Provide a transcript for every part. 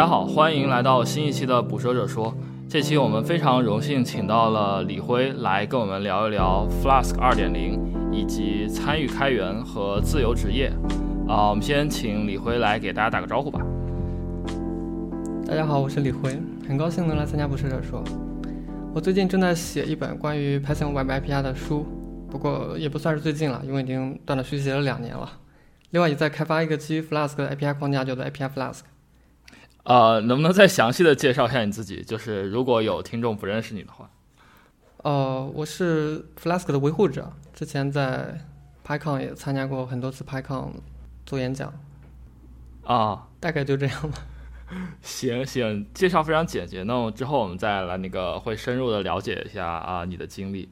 大家好，欢迎来到新一期的《捕蛇者说》。这期我们非常荣幸请到了李辉来跟我们聊一聊 Flask 2.0以及参与开源和自由职业。啊，我们先请李辉来给大家打个招呼吧。大家好，我是李辉，很高兴能来参加《捕蛇者说》。我最近正在写一本关于 Python Web API 的书，不过也不算是最近了，因为已经断断续续写了两年了。另外也在开发一个基于 Flask 的 API 框架，叫做 API Flask。呃，能不能再详细的介绍一下你自己？就是如果有听众不认识你的话。呃，我是 Flask 的维护者，之前在 PyCon 也参加过很多次 PyCon 做演讲。啊，大概就这样吧。行行，介绍非常简洁。那我之后我们再来那个会深入的了解一下啊你的经历。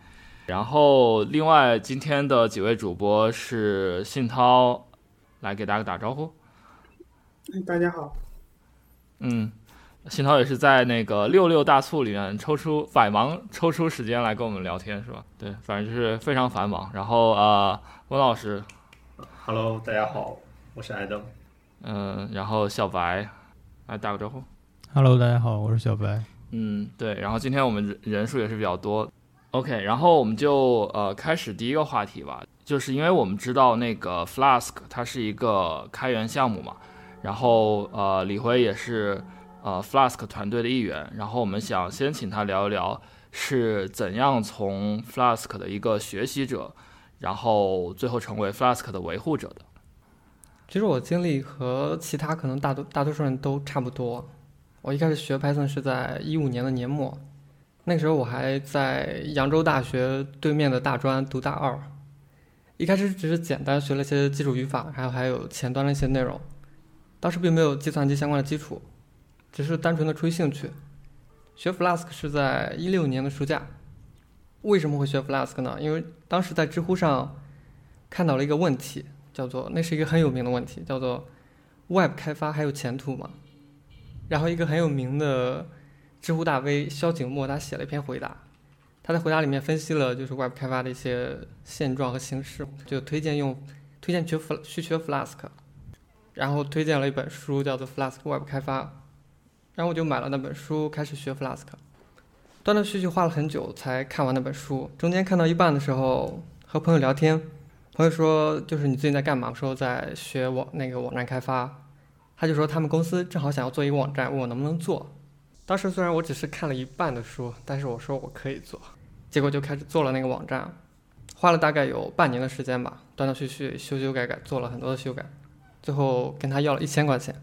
然后另外今天的几位主播是信涛，来给大家打招呼。大家好。嗯，新涛也是在那个六六大促里面抽出百忙抽出时间来跟我们聊天，是吧？对，反正就是非常繁忙。然后呃，温老师，Hello，大家好，我是艾登。嗯，然后小白。来打个招呼，Hello，大家好，我是小白。嗯，对，然后今天我们人人数也是比较多，OK，然后我们就呃开始第一个话题吧，就是因为我们知道那个 Flask 它是一个开源项目嘛，然后呃李辉也是呃 Flask 团队的一员，然后我们想先请他聊一聊是怎样从 Flask 的一个学习者，然后最后成为 Flask 的维护者的。其实我经历和其他可能大多大多数人都差不多。我一开始学 Python 是在一五年的年末，那个时候我还在扬州大学对面的大专读大二。一开始只是简单学了些基础语法，还有还有前端的一些内容。当时并没有计算机相关的基础，只是单纯的出于兴趣。学 Flask 是在一六年的暑假。为什么会学 Flask 呢？因为当时在知乎上看到了一个问题。叫做那是一个很有名的问题，叫做 Web 开发还有前途吗？然后一个很有名的知乎大 V 萧景墨他写了一篇回答，他在回答里面分析了就是 Web 开发的一些现状和形势，就推荐用推荐学 Fl 去学 Flask，然后推荐了一本书叫做 Flask Web 开发，然后我就买了那本书开始学 Flask，断断续续花了很久才看完那本书，中间看到一半的时候和朋友聊天。朋友说，就是你最近在干嘛？我说在学网那个网站开发，他就说他们公司正好想要做一个网站，问我能不能做。当时虽然我只是看了一半的书，但是我说我可以做，结果就开始做了那个网站，花了大概有半年的时间吧，断断续续修修改改，做了很多的修改，最后跟他要了一千块钱。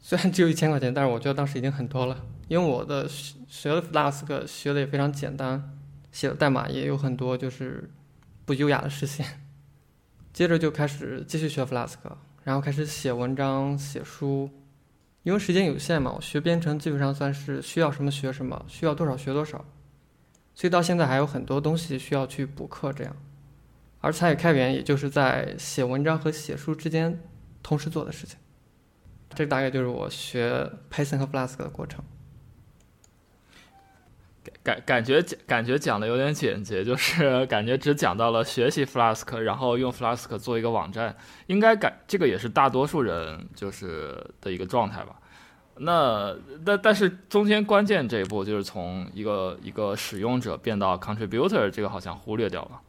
虽然只有一千块钱，但是我觉得当时已经很多了，因为我的学的 Flask 学的也非常简单，写的代码也有很多就是不优雅的实现。接着就开始继续学 Flask，然后开始写文章、写书。因为时间有限嘛，我学编程基本上算是需要什么学什么，需要多少学多少。所以到现在还有很多东西需要去补课这样。而参与开源，也就是在写文章和写书之间同时做的事情。这大概就是我学 Python 和 Flask 的过程。感感觉讲感觉讲的有点简洁，就是 感觉只讲到了学习 Flask，然后用 Flask 做一个网站，应该感这个也是大多数人就是的一个状态吧。那但但是中间关键这一步就是从一个一个使用者变到 contributor，这个好像忽略掉了。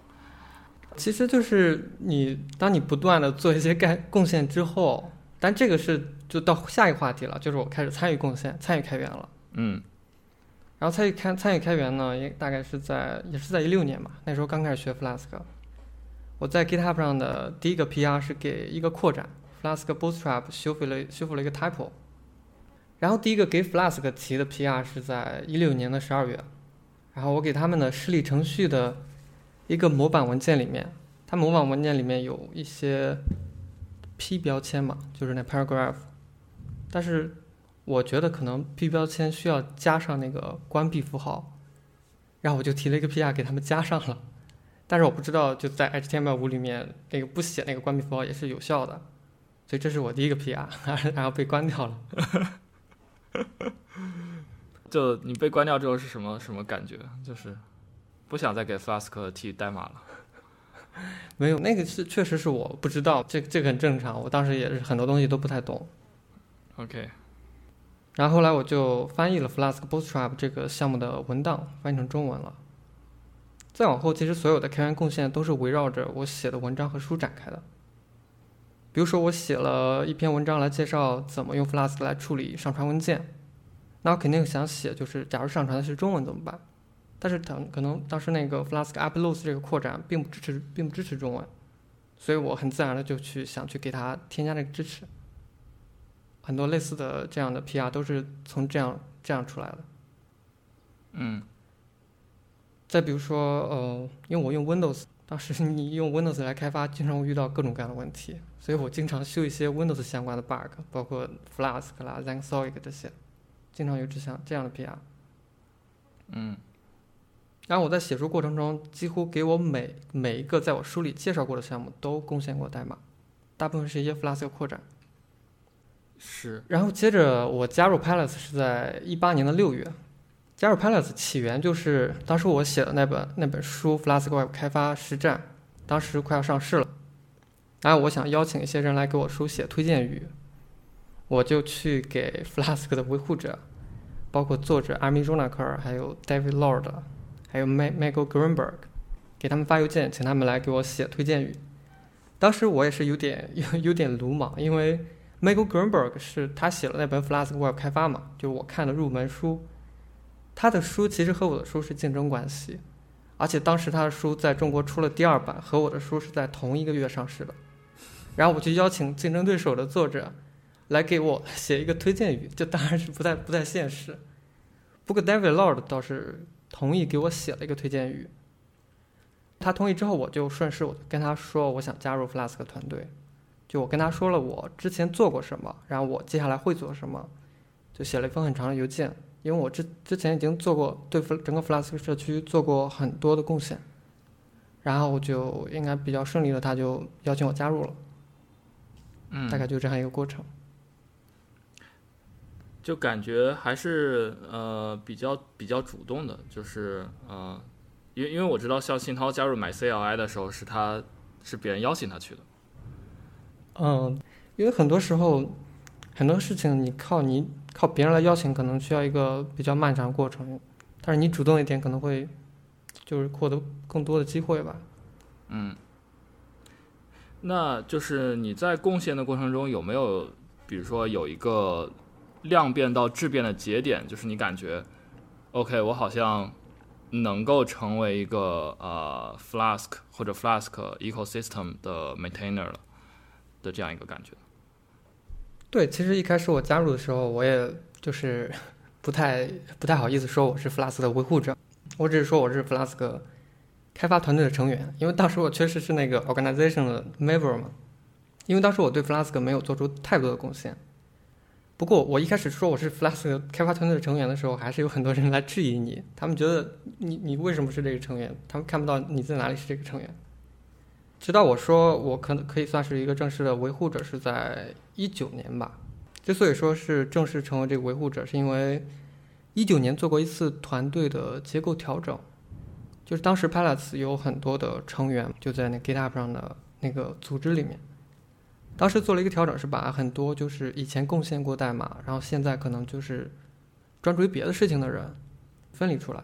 其实就是你当你不断的做一些干贡献之后，但这个是就到下一个话题了，就是我开始参与贡献、参与开源了。嗯。然后参与开参与开源呢，也大概是在也是在一六年吧，那时候刚开始学 Flask。我在 GitHub 上的第一个 PR 是给一个扩展 Flask Bootstrap 修复了修复了一个 typo。然后第一个给 Flask 提的 PR 是在一六年的十二月，然后我给他们的示例程序的一个模板文件里面，它模板文件里面有一些 P 标签嘛，就是那 paragraph，但是。我觉得可能 P 标签需要加上那个关闭符号，然后我就提了一个 PR 给他们加上了，但是我不知道就在 HTML5 里面那个不写那个关闭符号也是有效的，所以这是我第一个 PR，然后被关掉了。就你被关掉之后是什么什么感觉？就是不想再给 Flask 提代码了？没有，那个是确实是我不知道，这这个很正常，我当时也是很多东西都不太懂。OK。然后后来我就翻译了 Flask Bootstrap 这个项目的文档，翻译成中文了。再往后，其实所有的开源贡献都是围绕着我写的文章和书展开的。比如说，我写了一篇文章来介绍怎么用 Flask 来处理上传文件，那我肯定想写，就是假如上传的是中文怎么办？但是等可能当时那个 Flask Uploads 这个扩展并不支持，并不支持中文，所以我很自然的就去想去给它添加这个支持。很多类似的这样的 PR 都是从这样这样出来的。嗯再比如说，呃，因为我用 Windows，当时你用 Windows 来开发，经常会遇到各种各样的问题，所以我经常修一些 Windows 相关的 bug，包括 Flask 啦、Zenzoic 这些，经常有这项这样的 PR。嗯然后我在写书过程中，几乎给我每每一个在我书里介绍过的项目都贡献过代码，大部分是一些 Flask 扩展。是然后接着我加入 Palace 是在一八年的六月，加入 Palace 起源就是当时我写的那本那本书《Flask Web 开发实战》，当时快要上市了，然后我想邀请一些人来给我书写推荐语，我就去给 Flask 的维护者，包括作者 Amy Ronaker，还有 David Lord，还有 Ma- Michael Greenberg，给他们发邮件，请他们来给我写推荐语。当时我也是有点 有有点鲁莽，因为 Michael Greenberg 是他写了那本 Flask Web 开发嘛，就是我看的入门书。他的书其实和我的书是竞争关系，而且当时他的书在中国出了第二版，和我的书是在同一个月上市的。然后我就邀请竞争对手的作者来给我写一个推荐语，这当然是不太不太现实。不过 David Lord 倒是同意给我写了一个推荐语。他同意之后，我就顺势我跟他说我想加入 Flask 团队。就我跟他说了我之前做过什么，然后我接下来会做什么，就写了一封很长的邮件。因为我之之前已经做过对整个 Flask 社区做过很多的贡献，然后就应该比较顺利的，他就邀请我加入了，嗯，大概就这样一个过程。就感觉还是呃比较比较主动的，就是呃，因为因为我知道像信涛加入买 CLI 的时候，是他是别人邀请他去的。嗯，因为很多时候很多事情你靠你靠别人来邀请，可能需要一个比较漫长的过程，但是你主动一点，可能会就是获得更多的机会吧。嗯，那就是你在贡献的过程中有没有，比如说有一个量变到质变的节点，就是你感觉，OK，我好像能够成为一个呃 Flask 或者 Flask ecosystem 的 maintainer 了的这样一个感觉。对，其实一开始我加入的时候，我也就是 不太不太好意思说我是 Flask 的维护者，我只是说我是 Flask 开发团队的成员，因为当时我确实是那个 organization 的 member 嘛，因为当时我对 Flask 没有做出太多的贡献。不过我一开始说我是 Flask 开发团队的成员的时候，还是有很多人来质疑你，他们觉得你你为什么是这个成员？他们看不到你在哪里是这个成员。直到我说我可能可以算是一个正式的维护者，是在一九年吧。之所以说是正式成为这个维护者，是因为一九年做过一次团队的结构调整，就是当时 Palace 有很多的成员就在那 GitHub 上的那个组织里面，当时做了一个调整，是把很多就是以前贡献过代码，然后现在可能就是专注于别的事情的人分离出来。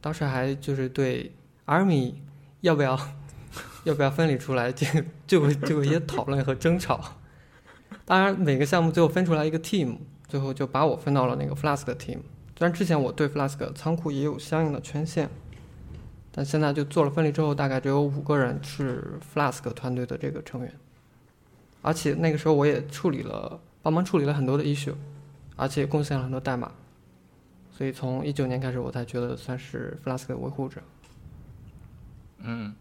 当时还就是对 Army 要不要 要不要分离出来，就就就一些讨论和争吵。当然，每个项目最后分出来一个 team，最后就把我分到了那个 Flask 的 team。虽然之前我对 Flask 仓库也有相应的权限，但现在就做了分离之后，大概只有五个人是 Flask 团队的这个成员。而且那个时候我也处理了，帮忙处理了很多的 issue，而且贡献了很多代码。所以从一九年开始，我才觉得算是 Flask 的维护者。嗯，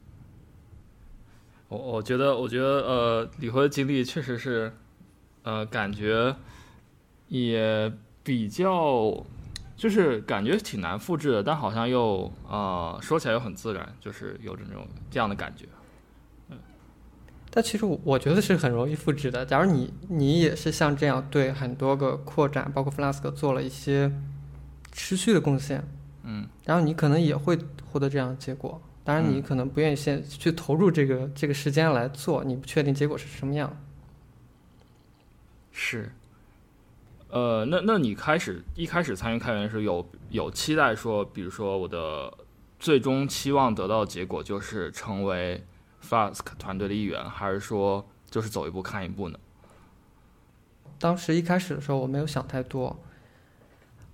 我我觉得，我觉得，呃，李辉的经历确实是，呃，感觉也比较，就是感觉挺难复制的，但好像又，呃，说起来又很自然，就是有这种这样的感觉。但其实我我觉得是很容易复制的。假如你你也是像这样对很多个扩展，包括 Flask 做了一些持续的贡献，嗯，然后你可能也会获得这样的结果。当然，你可能不愿意先去投入这个这个时间来做，你不确定结果是什么样。是，呃，那那你开始一开始参与开源的时候，有有期待说，比如说我的最终期望得到的结果就是成为 Flask 团队的一员，还是说就是走一步看一步呢？当时一开始的时候，我没有想太多，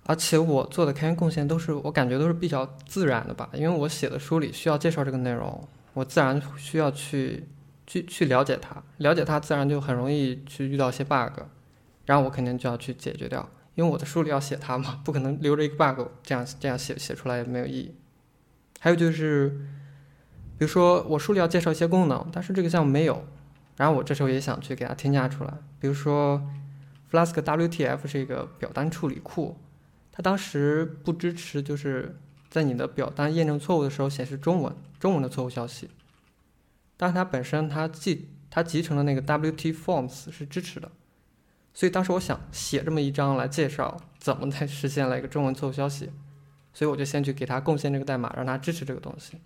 而且我做的开源贡献都是我感觉都是比较自然的吧，因为我写的书里需要介绍这个内容，我自然需要去去去了解它，了解它自然就很容易去遇到一些 bug，然后我肯定就要去解决掉，因为我的书里要写它嘛，不可能留着一个 bug 这样这样写写出来也没有意义。还有就是，比如说我书里要介绍一些功能，但是这个项目没有，然后我这时候也想去给它添加出来，比如说。Flask WTF 是一个表单处理库，它当时不支持，就是在你的表单验证错误的时候显示中文中文的错误消息。但是它本身它集它集成的那个 WT Forms 是支持的，所以当时我想写这么一章来介绍怎么才实现了一个中文错误消息，所以我就先去给它贡献这个代码，让它支持这个东西。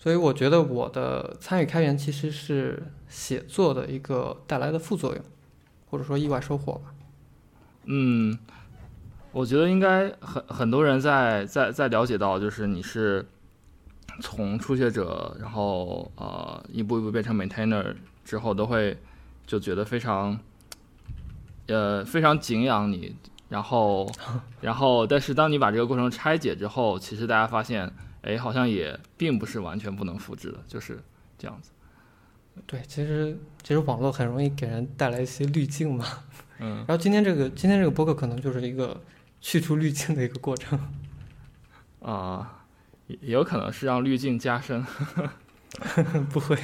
所以我觉得我的参与开源其实是写作的一个带来的副作用。或者说意外收获吧。嗯，我觉得应该很很多人在在在了解到，就是你是从初学者，然后呃一步一步变成 maintainer 之后，都会就觉得非常呃非常敬仰你。然后 然后，但是当你把这个过程拆解之后，其实大家发现，哎，好像也并不是完全不能复制的，就是这样子。对，其实其实网络很容易给人带来一些滤镜嘛。嗯。然后今天这个今天这个播客可能就是一个去除滤镜的一个过程。啊，也也有可能是让滤镜加深。不会。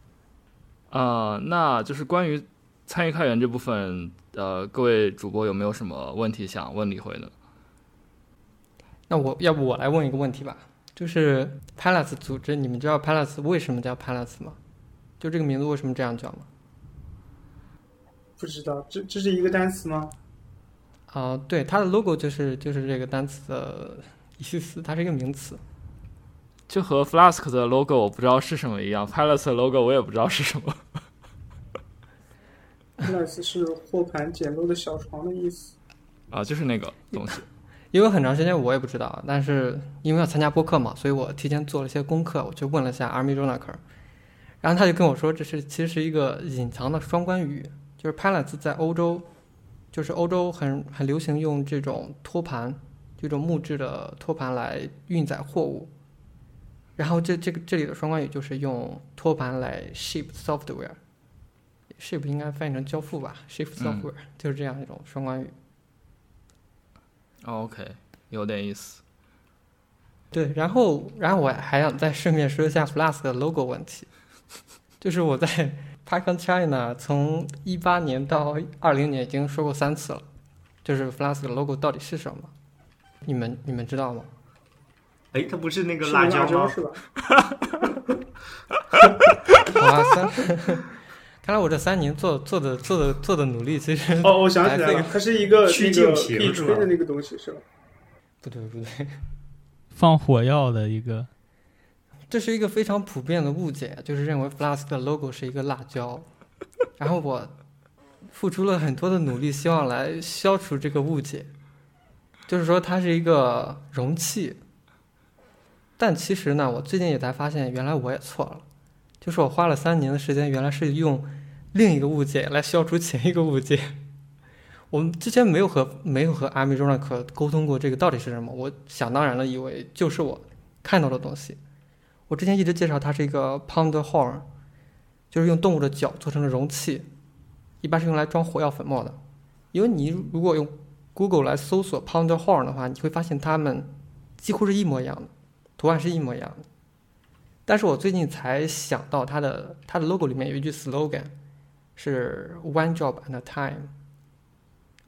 啊，那就是关于参与开源这部分，呃，各位主播有没有什么问题想问李辉呢？那我要不我来问一个问题吧，就是 Palace 组织，你们知道 Palace 为什么叫 Palace 吗？就这个名字为什么这样叫吗？不知道，这这是一个单词吗？啊、对，它的 logo 就是就是这个单词的意思，它是一个名词。就和 Flask 的 logo 我不知道是什么一样，Palace 的 logo 我也不知道是什么。Palace 是货盘简陋的小床的意思。啊，就是那个东西。因为很长时间我也不知道，但是因为要参加播客嘛，所以我提前做了一些功课，我就问了一下 Army Jonaker，然后他就跟我说，这是其实是一个隐藏的双关语，就是 Pallets 在欧洲，就是欧洲很很流行用这种托盘，这种木质的托盘来运载货物，然后这这个这里的双关语就是用托盘来 ship software，ship 应该翻译成交付吧，ship software、就是这样一种双关语。哦 OK，有点意思。对，然后然后我还想再顺便说一下 Flask 的 logo 问题，就是我在 PyCon China 从一八年到二零年已经说过三次了，就是 Flask 的 logo 到底是什么？你们你们知道吗？哎，它不是那个是辣椒吗？是吧？哇，三，看来我这三年做做的做的做的努力，其实哦，我想起来了它是一个曲那个靖平可以是吧？吹的那个东西是吧？不对不对，放火药的一个，这是一个非常普遍的误解，就是认为 Flask 的 logo 是一个辣椒，然后我付出了很多的努力，希望来消除这个误解，就是说它是一个容器。但其实呢，我最近也才发现，原来我也错了，就是我花了三年的时间，原来是用另一个误解来消除前一个误解。我们之前没有和没有和阿米中纳克沟通过这个到底是什么，我想当然了，以为就是我看到的东西。我之前一直介绍它是一个 pound horn，就是用动物的脚做成的容器，一般是用来装火药粉末的。因为你如果用 Google 来搜索 pound horn 的话，你会发现它们几乎是一模一样的，图案是一模一样的。但是我最近才想到它的它的 logo 里面有一句 slogan，是 one job at a time。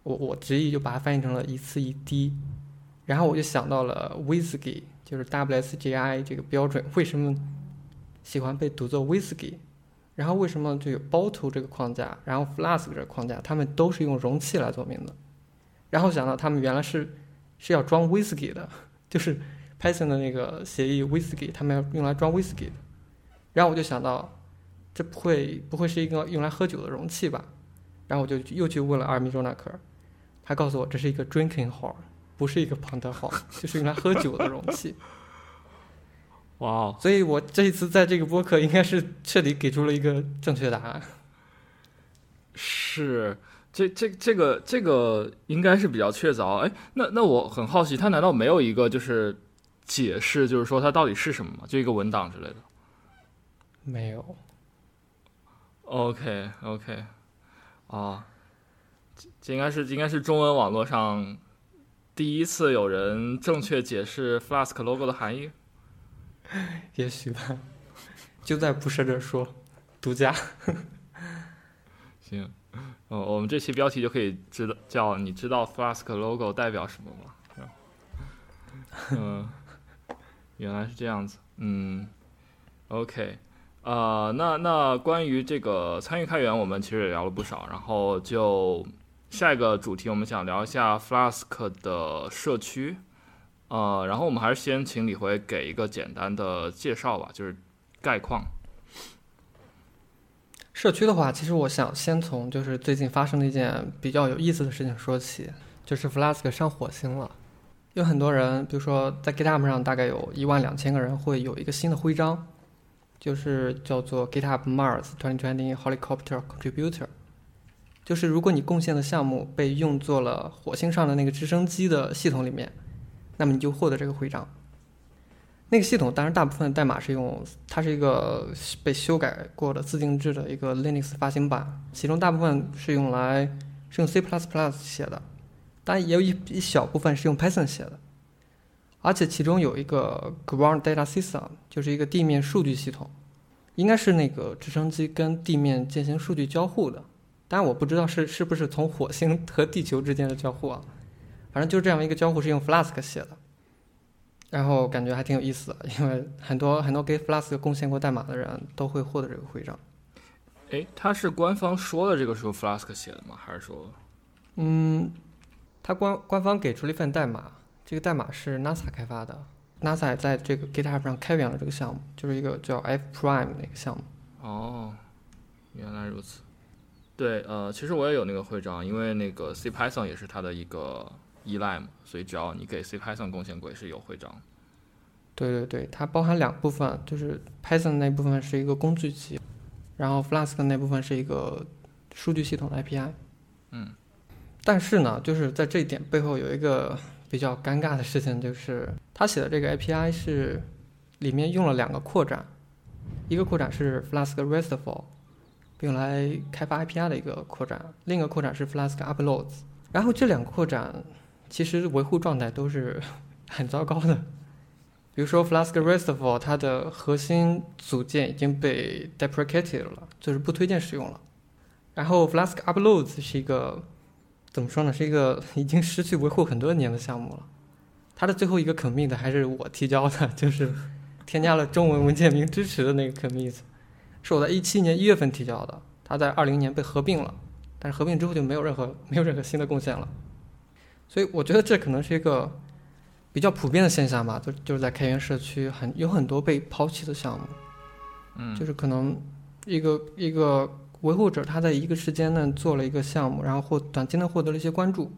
我我直译就把它翻译成了一次一滴，然后我就想到了 whiskey，就是 WSGI 这个标准为什么喜欢被读作 whiskey，然后为什么就有 bottle 这个框架，然后 flask 这个框架，他们都是用容器来做名的，然后想到他们原来是是要装 whiskey 的，就是 Python 的那个协议 whiskey，他们要用来装 whiskey 的，然后我就想到这不会不会是一个用来喝酒的容器吧？然后我就又去问了阿尔米周纳克尔，还告诉我这是一个 drinking hall，不是一个 ponder hall，就是用来喝酒的容器。哇哦，所以我这一次在这个播客应该是彻底给出了一个正确答案。是这这这个这个应该是比较确凿。哎，那那我很好奇，他难道没有一个就是解释，就是说它到底是什么吗？就一个文档之类的没有，？OK OK，啊，这这应该是应该是中文网络上第一次有人正确解释 Flask logo 的含义。也许吧。就在不舍者说，独家。行，哦，我们这期标题就可以知道叫你知道 Flask logo 代表什么吗？嗯，原来是这样子。嗯，OK，呃，那那关于这个参与开源，我们其实也聊了不少，然后就下一个主题，我们想聊一下 Flask 的社区。呃，然后我们还是先请李辉给一个简单的介绍吧，就是概况。社区的话，其实我想先从就是最近发生的一件比较有意思的事情说起，就是 Flask 上火星了。有很多人，比如说在 GitHub 上，大概有一万两千个人会有一个新的徽章，就是叫做 GitHub Mars 2020 Helicopter Contributor。就是如果你贡献的项目被用作了火星上的那个直升机的系统里面，那么你就获得这个徽章。那个系统当然大部分代码是用，它是一个被修改过的自定制的一个 Linux 发行版，其中大部分是用来是用 C++ 写的，当然也有一一小部分是用 Python 写的，而且其中有一个 Ground Data System，就是一个地面数据系统，应该是那个直升机跟地面进行数据交互的，当然我不知道是是不是从火星和地球之间的交互啊，反正就这样一个交互是用 Flask 写的。然后感觉还挺有意思的，因为很多很多给 Flask 贡献过代码的人都会获得这个徽章。哎，他是官方说的这个是 Flask 写的吗？还是说？嗯，他官官方给出了一份代码，这个代码是 NASA 开发的，NASA 在这个 GitHub 上开源了这个项目，就是一个叫 F Prime 的一个项目。哦，原来如此。对，呃，其实我也有那个徽章，因为那个 C Python 也是它的一个依赖嘛，所以只要你给 C Python 贡献过，也是有徽章。对对对，它包含两部分，就是 Python 那部分是一个工具集，然后 Flask 那部分是一个数据系统的 API。嗯，但是呢，就是在这一点背后有一个比较尴尬的事情，就是他写的这个 API 是里面用了两个扩展，一个扩展是 Flask RESTful，用来开发 API 的一个扩展，另一个扩展是 Flask Uploads。然后这两个扩展其实维护状态都是 很糟糕的。比如说 Flask RESTful，它的核心组件已经被 deprecated 了，就是不推荐使用了。然后 Flask Uploads 是一个怎么说呢？是一个已经失去维护很多年的项目了。它的最后一个 commit 还是我提交的，就是添加了中文文件名支持的那个 commit，是我在一七年一月份提交的。它在二零年被合并了，但是合并之后就没有任何没有任何新的贡献了。所以我觉得这可能是一个比较普遍的现象吧，就就是在开源社区很有很多被抛弃的项目。嗯，就是可能一个一个维护者他在一个时间内做了一个项目，然后获短期内获得了一些关注，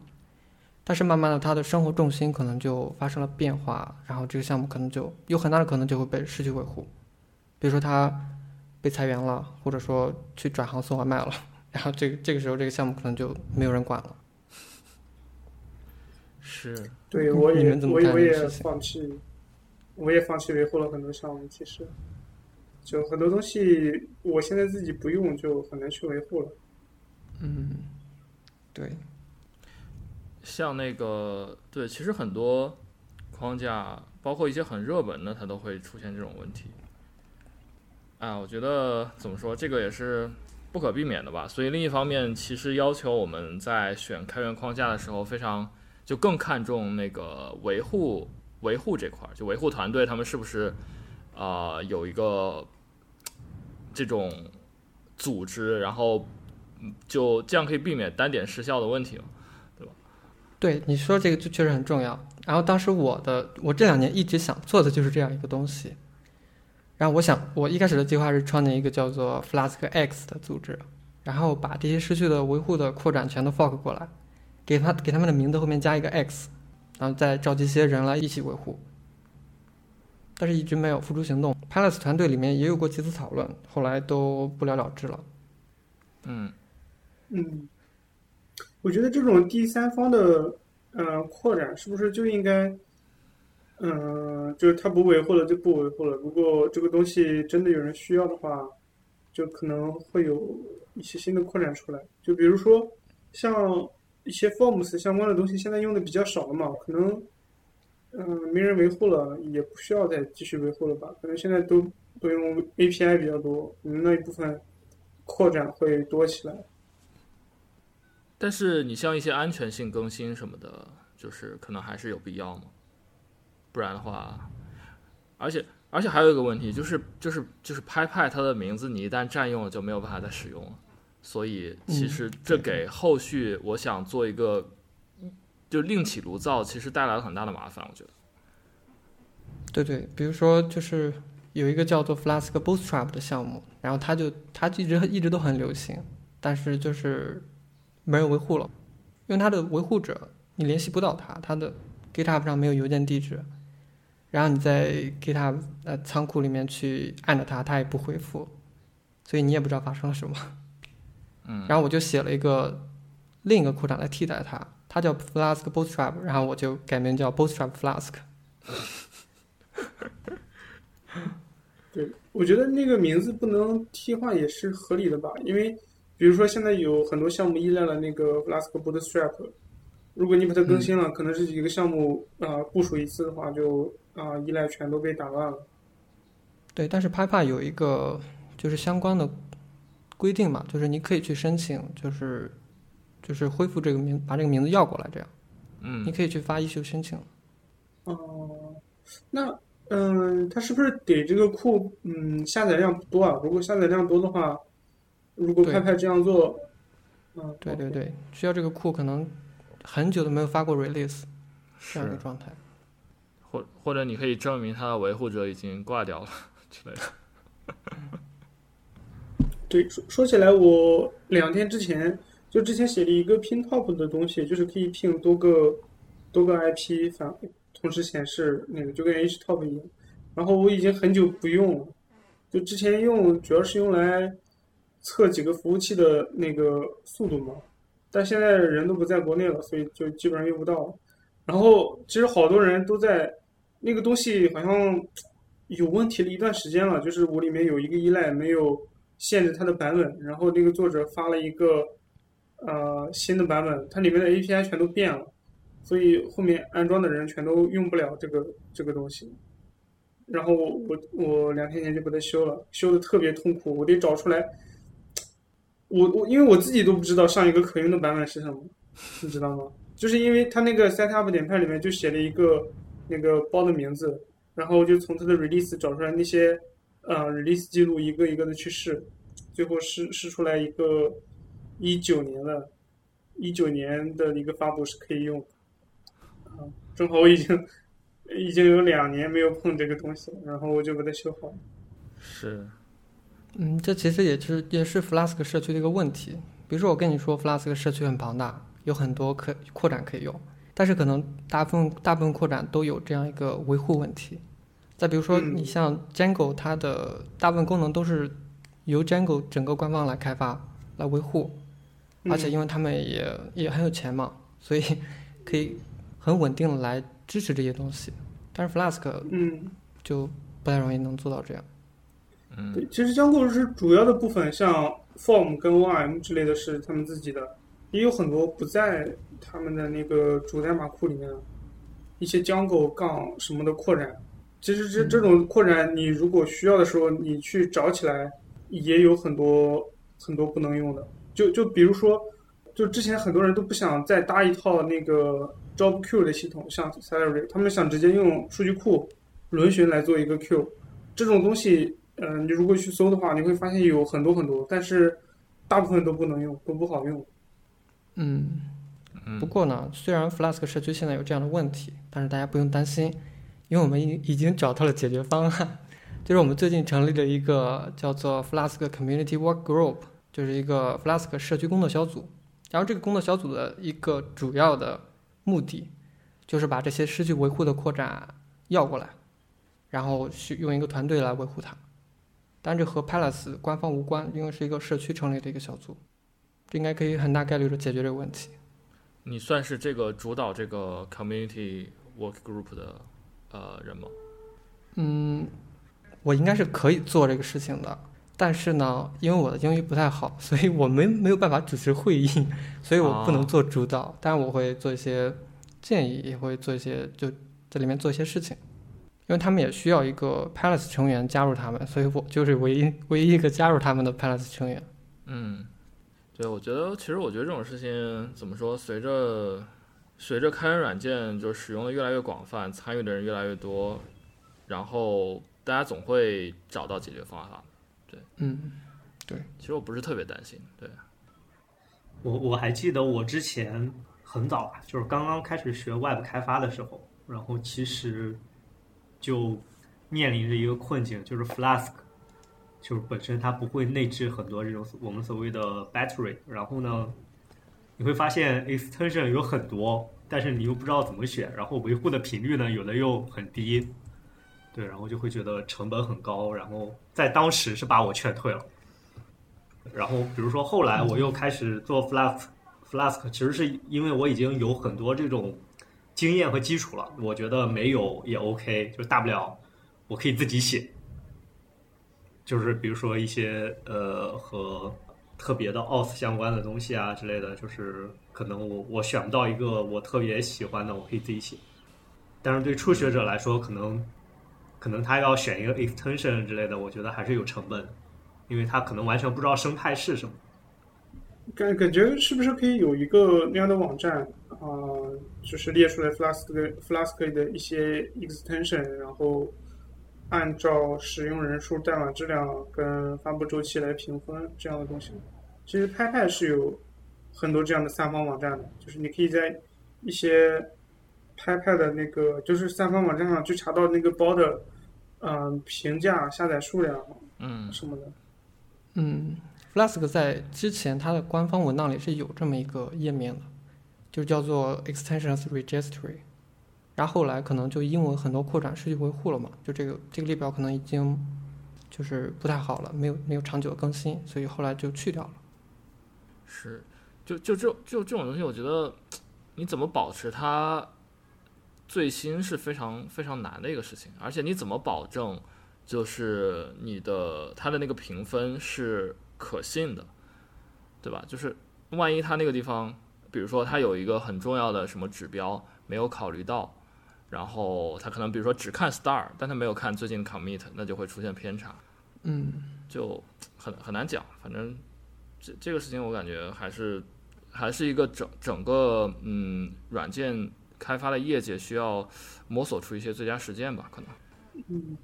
但是慢慢的他的生活重心可能就发生了变化，然后这个项目可能就有很大的可能就会被失去维护，比如说他被裁员了，或者说去转行送外卖了，然后这个这个时候这个项目可能就没有人管了。是，对我也我也放弃，我也放弃维护了很多项目。其实，就很多东西我现在自己不用，就很难去维护了。嗯，对，像那个对，其实很多框架，包括一些很热门的，它都会出现这种问题。啊，我觉得怎么说，这个也是不可避免的吧。所以另一方面，其实要求我们在选开源框架的时候，非常就更看重那个维护维护这块儿，就维护团队他们是不是啊、有一个这种组织，然后就这样可以避免单点失效的问题嘛。对你说这个就确实很重要。然后当时我的我这两年一直想做的就是这样一个东西。然后我想，我一开始的计划是创建一个叫做 Flask X 的组织，然后把这些失去的维护的扩展全都 fork 过来，给他给他们的名字后面加一个 X，然后再召集一些人来一起维护。但是一直没有付诸行动。Palace 团队里面也有过几次讨论，后来都不了了之了。嗯嗯，我觉得这种第三方的呃扩展是不是就应该，嗯、就是他不维护了就不维护了。如果这个东西真的有人需要的话，就可能会有一些新的扩展出来。就比如说像一些 Forms 相关的东西，现在用的比较少了嘛，可能嗯、没人维护了，也不需要再继续维护了吧？可能现在都都用 API 比较多，可能那一部分扩展会多起来。但是你像一些安全性更新什么的，就是可能还是有必要嘛，不然的话，而且而且还有一个问题就是就是就是拍派它的名字你一旦占用了就没有办法再使用了，所以其嗯实这给后续我想做一个就另起炉灶，其实带来了很大的麻烦，我觉得。对对，比如说就是有一个叫做 Flask Bootstrap 的项目，然后它就它一直一直都很流行，但是就是没人维护了，因为它的维护者你联系不到他，他的 GitHub 上没有邮件地址，然后你在 GitHub 呃仓库里面去按着它，它也不回复，所以你也不知道发生了什么。嗯，然后我就写了一个另一个扩展来替代它，它叫 Flask Bootstrap，然后我就改名叫 Bootstrap Flask。对，我觉得那个名字不能替换也是合理的吧，因为比如说现在有很多项目依赖了那个 Flask Bootstrap，如果你把它更新了，可能是一个项目啊、呃部署一次的话就，啊依赖全都被打乱了。对，但是 PyPy 有一个就是相关的规定嘛，就是你可以去申请，就是就是恢复这个名，把这个名字要过来，这样嗯你可以去发 issue 申请。哦、那嗯，它是不是得这个库嗯下载量不多啊？如果下载量多的话，如果对派派这样做，嗯，对对对，需要这个库可能很久都没有发过 release 这样一个，状态。或或者你可以证明它的维护者已经挂掉了之类的。对，说说起来，我两天之前就之前写了一个 pin top 的东西，就是可以 pin 多个多个 IP 反同时显示那个，就跟 h top 一样。然后我已经很久不用了，就之前用主要是用来测几个服务器的那个速度嘛，但现在人都不在国内了，所以就基本上用不到。然后其实好多人都在那个东西好像有问题了一段时间了，就是我里面有一个依赖没有。限制它的版本，然后那个作者发了一个呃新的版本，它里面的 API 全都变了，所以后面安装的人全都用不了这个这个东西。然后我我我两天前就把它修了，修的特别痛苦，我得找出来。我我因为我自己都不知道上一个可用的版本是什么，你知道吗？就是因为它那个 setup 点 py 里面就写了一个那个包的名字，然后就从它的 release 找出来那些。呃，release 记录一个一个的去试，最后试试出来一个一九年的，一九年的一个发布是可以用的。啊，正好我已经 已经有两年没有碰这个东西了，然后我就把它修好了。是，嗯，这其实也是也是 Flask 社区的一个问题。比如说我跟你说，Flask 社区很庞大，有很多可扩展可以用，但是可能大部分大部分扩展都有这样一个维护问题。再比如说，嗯你像 Django，它的大部分功能都是由 Django 整个官方来开发、来维护，而且因为他们也也很有钱嘛，所以可以很稳定的来支持这些东西。但是 Flask 嗯，就不太容易能做到这样。嗯对，其实 Django 是主要的部分，像 Form 跟 ORM 之类的是他们自己的，也有很多不在他们的那个主代码库里面的一些 Django 杠什么的扩展。其实这这种扩展，你如果需要的时候，你去找起来，也有很多很多不能用的。就就比如说，就之前很多人都不想再搭一套那个 Job Q 的系统，像 Salary，他们想直接用数据库轮询来做一个 Q，这种东西，嗯、你如果去搜的话，你会发现有很多很多，但是大部分都不能用，都不好用。嗯，嗯不过呢，虽然 Flask 社区现在有这样的问题，但是大家不用担心，因为我们已已经找到了解决方案。就是我们最近成立了一个叫做 Flask Community Work Group，就是一个 Flask 社区工作小组，然后这个工作小组的一个主要的目的，就是把这些失去维护的扩展要过来，然后去用一个团队来维护它。但这和 Palace 官方无关，因为是一个社区成立的一个小组，这应该可以很大概率的解决这个问题。你算是这个主导这个 community work group 的呃人吗？嗯，我应该是可以做这个事情的，但是呢，因为我的英语不太好，所以我没没有办法主持会议，所以我不能做主导，但我会做一些建议，也会做一些就在里面做一些事情，因为他们也需要一个 Palace 成员加入他们，所以我就是唯一 唯一一个加入他们的 Palace 成员。嗯，对，我觉得其实我觉得这种事情怎么说，随着随着开源软件就使用的越来越广泛，参与的人越来越多，然后大家总会找到解决方法。嗯，对。其实我不是特别担心，对，我我还记得我之前很早啊，就是刚刚开始学 Web 开发的时候，然后其实就面临着一个困境，就是 Flask，就是本身它不会内置很多这种我们所谓的 battery，然后呢，你会发现 extension 有很多，但是你又不知道怎么选，然后维护的频率呢，有的又很低，对，然后就会觉得成本很高，然后在当时是把我劝退了。然后比如说后来我又开始做 Flask，Flask 其实是因为我已经有很多这种经验和基础了，我觉得没有也 OK，就大不了我可以自己写，就是比如说一些呃和特别的 OS 相关的东西啊之类的，就是可能我我选不到一个我特别喜欢的，我可以自己写。但是对初学者来说，可能可能他要选一个 extension 之类的，我觉得还是有成本，因为他可能完全不知道生态是什么。感感觉是不是可以有一个那样的网站啊、就是列出来 Flask 的 Flask 的一些 extension，然后按照使用人数、代码质量跟发布周期来评分这样的东西。其实 PyPy 是有很多这样的三方网站的，就是你可以在一些 PyPy 的那个就是三方网站上去查到那个包的嗯、评价、下载数量嗯什么的。嗯，Flask 在之前它的官方文档里是有这么一个页面的，就叫做 Extensions Registry。然后后来可能就英文很多扩展失去维护了嘛，就这个这个列表可能已经就是不太好了，没有没有长久的更新，所以后来就去掉了。是，就就这就这种东西，我觉得你怎么保持它最新是非常非常难的一个事情，而且你怎么保证就是你的它的那个评分是可信的，对吧？就是万一它那个地方，比如说它有一个很重要的什么指标没有考虑到，然后它可能比如说只看 star，但它没有看最近 commit，那就会出现偏差，嗯，就很很难讲。反正这这个事情我感觉还是还是一个整整个嗯软件开发的业界需要摸索出一些最佳实践吧，可能。嗯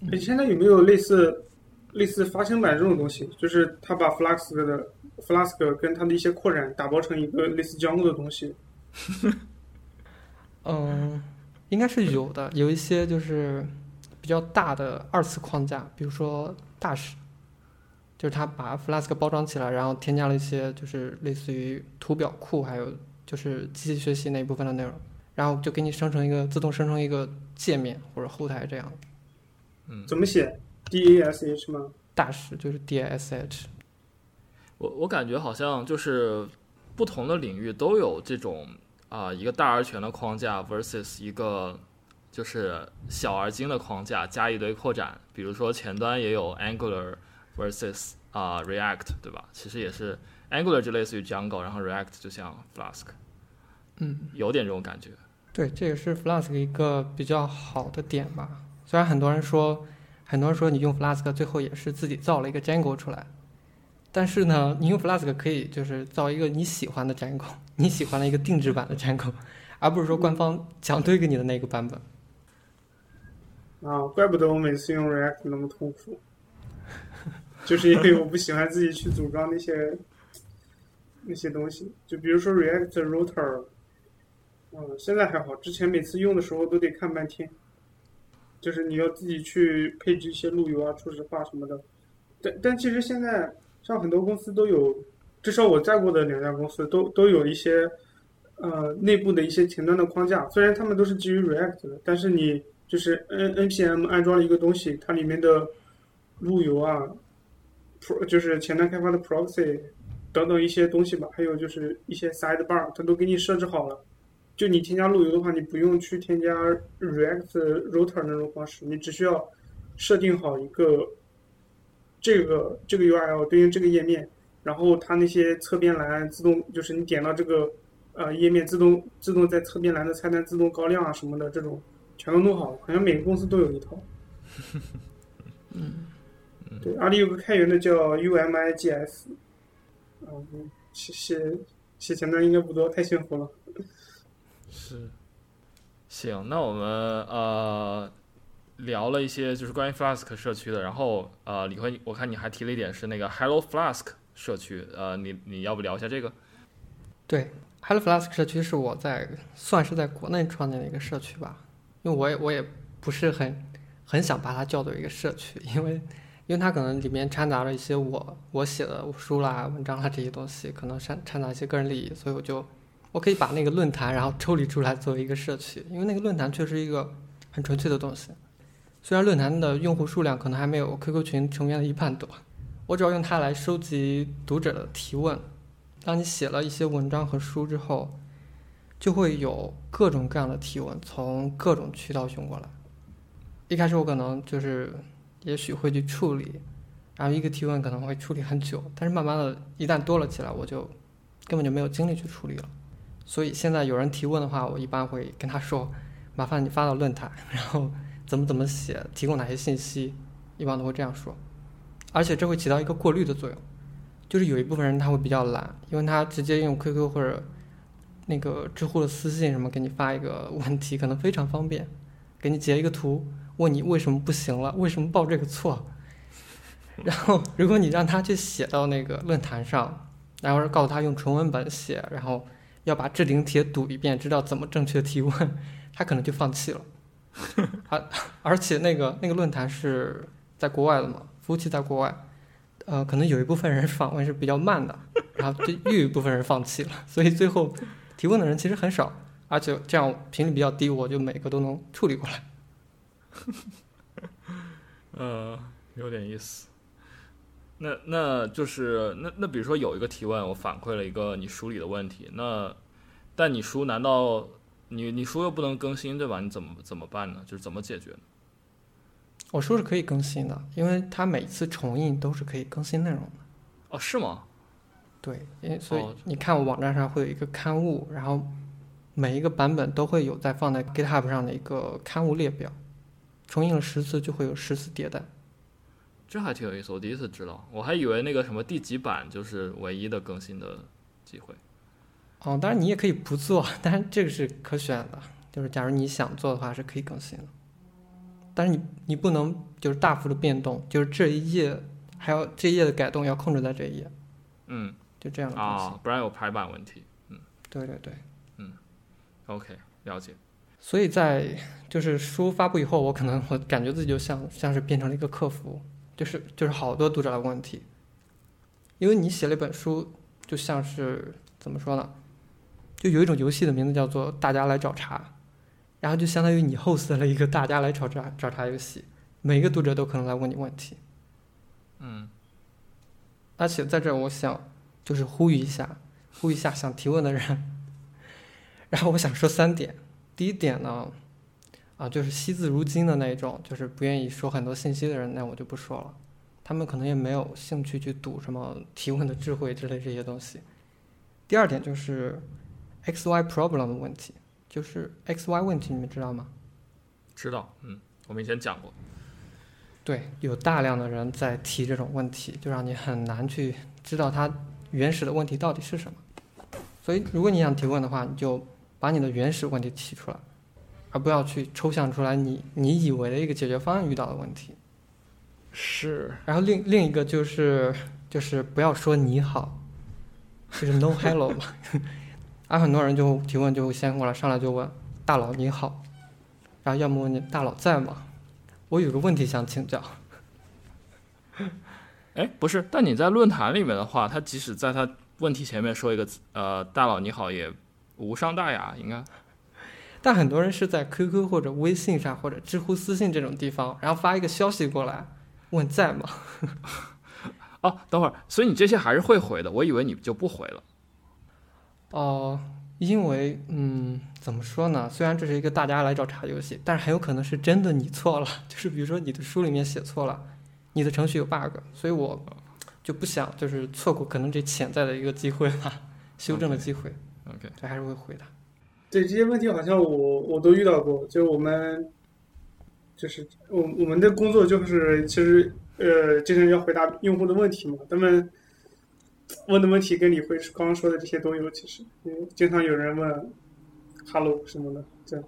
嗯，现在有没有类似类似发行版这种东西？就是他把 Flask 的 Flask 跟它的一些扩展打包成一个类似 Django 的东西。嗯，应该是有的，有一些就是比较大的二次框架，比如说大使，就是他把 Flask 包装起来，然后添加了一些就是类似于图表库，还有就是机器学习那一部分的内容，然后就给你生成一个自动生成一个界面或者后台这样。嗯怎么写？D A S H 吗？大师就是 DISH，我我感觉好像就是不同的领域都有这种啊、一个大而全的框架 versus 一个就是小而精的框架加一堆扩展，比如说前端也有 Angular versus 啊、React，对吧？其实也是 Angular 就类似于 Django，然后 React 就像 Flask，嗯，有点这种感觉。对，这也是 Flask 一个比较好的点吧。虽然很多人说，很多人说你用 Flask 最后也是自己造了一个 Django 出来，但是呢，你用 Flask 可以就是造一个你喜欢的 Django，你喜欢的一个定制版的 Django，而不是说官方强推给你的那个版本。啊，怪不得我每次用 React 那么痛苦，就是因为我不喜欢自己去组装那些那些东西。就比如说 React Router，嗯，现在还好，之前每次用的时候都得看半天，就是你要自己去配置一些路由啊、初始化什么的。但但其实现在像很多公司都有至少我在过的两家公司都都有一些呃内部的一些前端的框架，虽然他们都是基于 React 的，但是你就是 N npm 安装了一个东西，它里面的路由啊，pro 就是前端开发的 proxy 等等一些东西吧，还有就是一些 sidebar，它都给你设置好了。就你添加路由的话，你不用去添加 React router 那种方式，你只需要设定好一个这个这个 URL 对应这个页面，然后它那些侧边栏自动就是你点到这个呃页面，自动自动在侧边栏的菜单自动高亮啊什么的这种全都弄好，好像每个公司都有一套。嗯，对，阿里有个开源的叫 UMIGS，嗯，写写写前端应该不多，太幸福了。是，行，那我们呃聊了一些就是关于 Flask 社区的，然后呃李辉，我看你还提了一点是那个 Hello Flask 社区，呃，你你要不聊一下这个？对，Hello Flask 社区是我在算是在国内创建的一个社区吧，因为我也我也不是很很想把它叫做一个社区，因为因为它可能里面掺杂了一些我我写的书啦、文章啦这些东西，可能掺掺杂一些个人利益，所以我就我可以把那个论坛然后抽离出来作为一个社区，因为那个论坛确实一个很纯粹的东西。虽然论坛的用户数量可能还没有 QQ 群成员的一半多，我主要用它来收集读者的提问。当你写了一些文章和书之后，就会有各种各样的提问从各种渠道涌过来。一开始我可能就是也许会去处理，然后一个提问可能会处理很久，但是慢慢的一旦多了起来，我就根本就没有精力去处理了。所以现在有人提问的话，我一般会跟他说：“麻烦你发到论坛，然后怎么怎么写，提供哪些信息。”一般都会这样说，而且这会起到一个过滤的作用。就是有一部分人他会比较懒，因为他直接用 QQ 或者那个知乎的私信什么给你发一个问题，可能非常方便，给你截一个图，问你为什么不行了，为什么报这个错。然后如果你让他去写到那个论坛上，然后告诉他用纯文本写，然后要把置顶帖读一遍，知道怎么正确提问，他可能就放弃了。而而且那个那个论坛是在国外的嘛，服务器在国外。呃，可能有一部分人访问是比较慢的，然后就又有一部分人放弃了，所以最后提问的人其实很少，而且这样频率比较低，我就每个都能处理过来。呃，有点意思。那那就是那那比如说有一个提问，我反馈了一个你书里的问题，那但你书难道你你书又不能更新对吧？你怎么怎么办呢？就是怎么解决呢？我书是可以更新的，因为它每次重印都是可以更新内容的。哦，是吗？对，因为所以哦你看我网站上会有一个刊物，然后每一个版本都会有在放在 GitHub 上的一个刊物列表，重印了十次就会有十次迭代。这还挺有意思，我第一次知道，我还以为那个什么第几版就是唯一的更新的机会。哦，当然你也可以不做，但是这个是可选的，就是假如你想做的话是可以更新的，但是你你不能就是大幅的变动，就是这一页还有这一页的改动要控制在这一页，嗯就这样的。啊，不然有排版问题。嗯对对对，嗯 OK，了解。所以在就是书发布以后，我可能我感觉自己就像像是变成了一个客服，就是就是好多读者的问题，因为你写了一本书，就像是怎么说呢，就有一种游戏的名字叫做“大家来找茬”，然后就相当于你 host 了一个“大家来找茬”找茬游戏，每个读者都可能来问你问题，嗯而且在这儿我想就是呼吁一下，呼吁一下想提问的人，然后我想说三点。第一点呢，啊，就是惜字如金的那一种，就是不愿意说很多信息的人，那我就不说了。他们可能也没有兴趣去赌什么提问的智慧之类这些东西。第二点就是 X Y problem 的问题，就是 X Y 问题，你们知道吗？知道，嗯，我们以前讲过。对，有大量的人在提这种问题，就让你很难去知道它原始的问题到底是什么。所以，如果你想提问的话，你就把你的原始问题提出来，而不要去抽象出来你你以为的一个解决方案遇到的问题。是，然后另另一个就是就是不要说你好，就是 no hello 嘛。啊很多人就提问就会先过来上来就问大佬你好，然后要么问你大佬在吗？我有个问题想请教。哎，不是，但你在论坛里面的话，他即使在他问题前面说一个呃大佬你好也无伤大雅，应该。但很多人是在 QQ 或者微信上或者知乎私信这种地方，然后发一个消息过来问在吗？哦，等会儿，所以你这些还是会回的，我以为你就不回了。哦，因为嗯，怎么说呢？虽然这是一个大家来找茬游戏，但是很有可能是真的你错了，就是比如说你的书里面写错了，你的程序有 bug，所以我就不想就是错过可能这潜在的一个机会吧，修正的机会。OK，这还是会回的。对这些问题，好像我我都遇到过。就我们，就是我我们的工作就是其实呃，经常要回答用户的问题嘛。他们问的问题跟李辉刚刚说的这些都有，其实嗯，经常有人问 “hello” 什么的，这样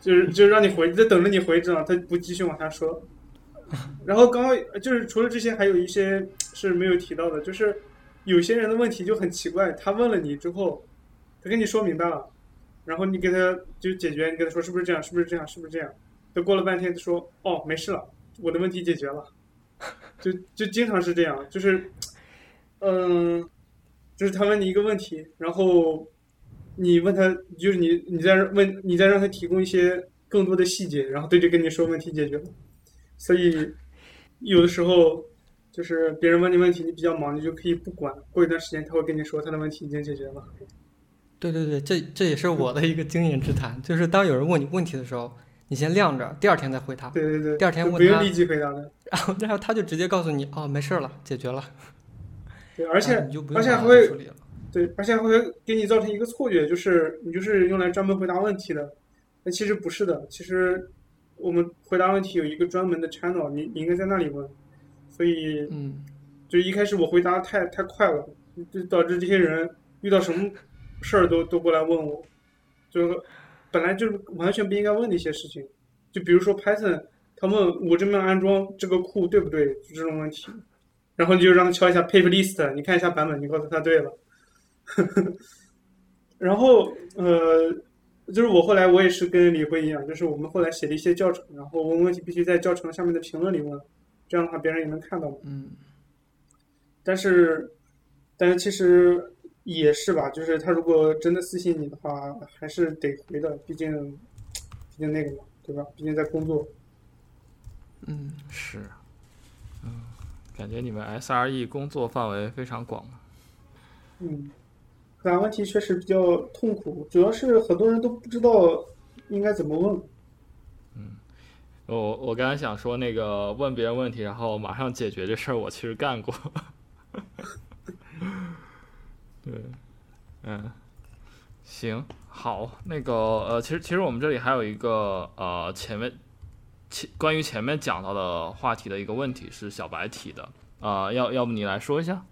就是就让你回，在等着你回，这样他不继续往下说。然后刚刚就是除了这些，还有一些是没有提到的，就是有些人的问题就很奇怪，他问了你之后，他跟你说明白了。然后你给他就解决，你跟他说是不是这样，是不是这样，是不是这样？他过了半天，他说哦没事了，我的问题解决了，就就经常是这样，就是，嗯，就是他问你一个问题，然后你问他，就是你你再问，你再让他提供一些更多的细节，然后对就跟你说问题解决了，所以有的时候就是别人问你问题，你比较忙，你就可以不管，过一段时间他会跟你说他的问题已经解决了。对对对，这这也是我的一个经验之谈，就是当有人问你问题的时候，你先晾着，第二天再回他，对对对，第二天问他不用立即回答的。然后然后他就直接告诉你，哦，没事儿了，解决了，对，而且然 后你就不用麻而且还会处理了。对，而且还会给你造成一个错觉，就是你就是用来专门回答问题的。那其实不是的，其实我们回答问题有一个专门的 channel，你你应该在那里问。所以嗯，就一开始我回答太太快了，就导致这些人遇到什么事儿都都过来问我，就本来就是完全不应该问的一些事情，就比如说 Python，他问我这边安装这个库对不对，就这种问题，然后你就让他敲一下 pip list，你看一下版本，你告诉他对了，然后呃，就是我后来我也是跟李辉一样，就是我们后来写了一些教程，然后问问题必须在教程下面的评论里问，这样的话别人也能看到嘛。嗯，但是，但是其实也是吧，就是他如果真的私信你的话，还是得回的，毕竟，毕竟那个嘛，对吧？毕竟在工作。嗯，是，嗯，感觉你们 SRE 工作范围非常广。嗯，回答问题确实比较痛苦，主要是很多人都不知道应该怎么问。嗯我我刚才想说那个问别人问题，然后马上解决这事儿，我其实干过。对，嗯，行，好，那个呃，其实其实我们这里还有一个呃前面前关于前面讲到的话题的一个问题是小白提的，啊，要要不你来说一下？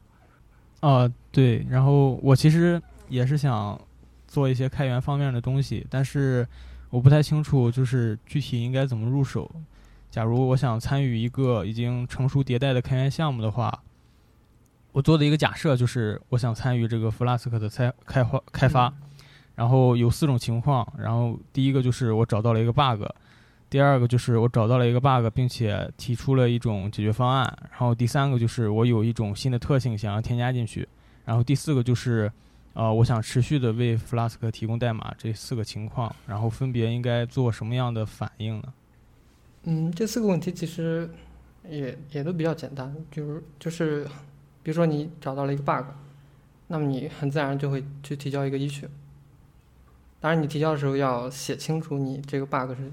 啊，对，然后我其实也是想做一些开源方面的东西，但是我不太清楚，就是具体应该怎么入手。假如我想参与一个已经成熟迭代的开源项目的话，我做的一个假设就是我想参与这个 Flask 的开开发开发，然后有四种情况，然后第一个就是我找到了一个 bug，第二个就是我找到了一个 bug，并且提出了一种解决方案，然后第三个就是我有一种新的特性想要添加进去，然后第四个就是，呃，我想持续的为 Flask 提供代码，这四个情况，然后分别应该做什么样的反应呢？嗯，这四个问题其实也也都比较简单，就是就是，比如说你找到了一个 bug，那么你很自然就会去提交一个 issue。当然，你提交的时候要写清楚你这个 bug 是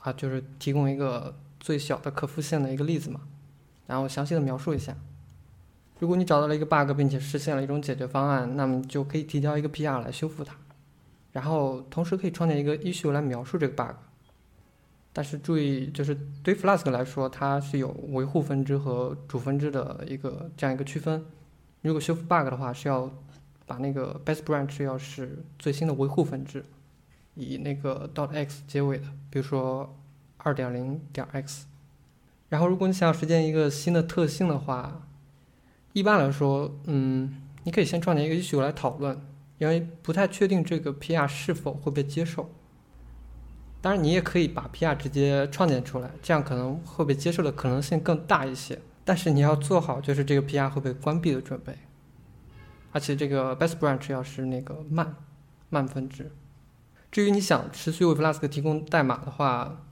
啊，就是提供一个最小的可复现的一个例子嘛，然后详细的描述一下。如果你找到了一个 bug，并且实现了一种解决方案，那么就可以提交一个 PR 来修复它，然后同时可以创建一个 issue 来描述这个 bug。但是注意，就是对 Flask 来说，它是有维护分支和主分支的一个这样一个区分。如果修复 bug 的话，是要把那个 best branch 要是最新的维护分支，以那个 dot .x 结尾的，比如说二点零点 x。然后，如果你想要实现一个新的特性的话，一般来说，嗯，你可以先创建一个 issue 来讨论，因为不太确定这个 PR 是否会被接受。当然，你也可以把 PR 直接创建出来，这样可能会被接受的可能性更大一些。但是你要做好就是这个 PR 会被关闭的准备。而且这个 best branch 要是那个慢慢分支。至于你想持续为 Flask 提供代码的话，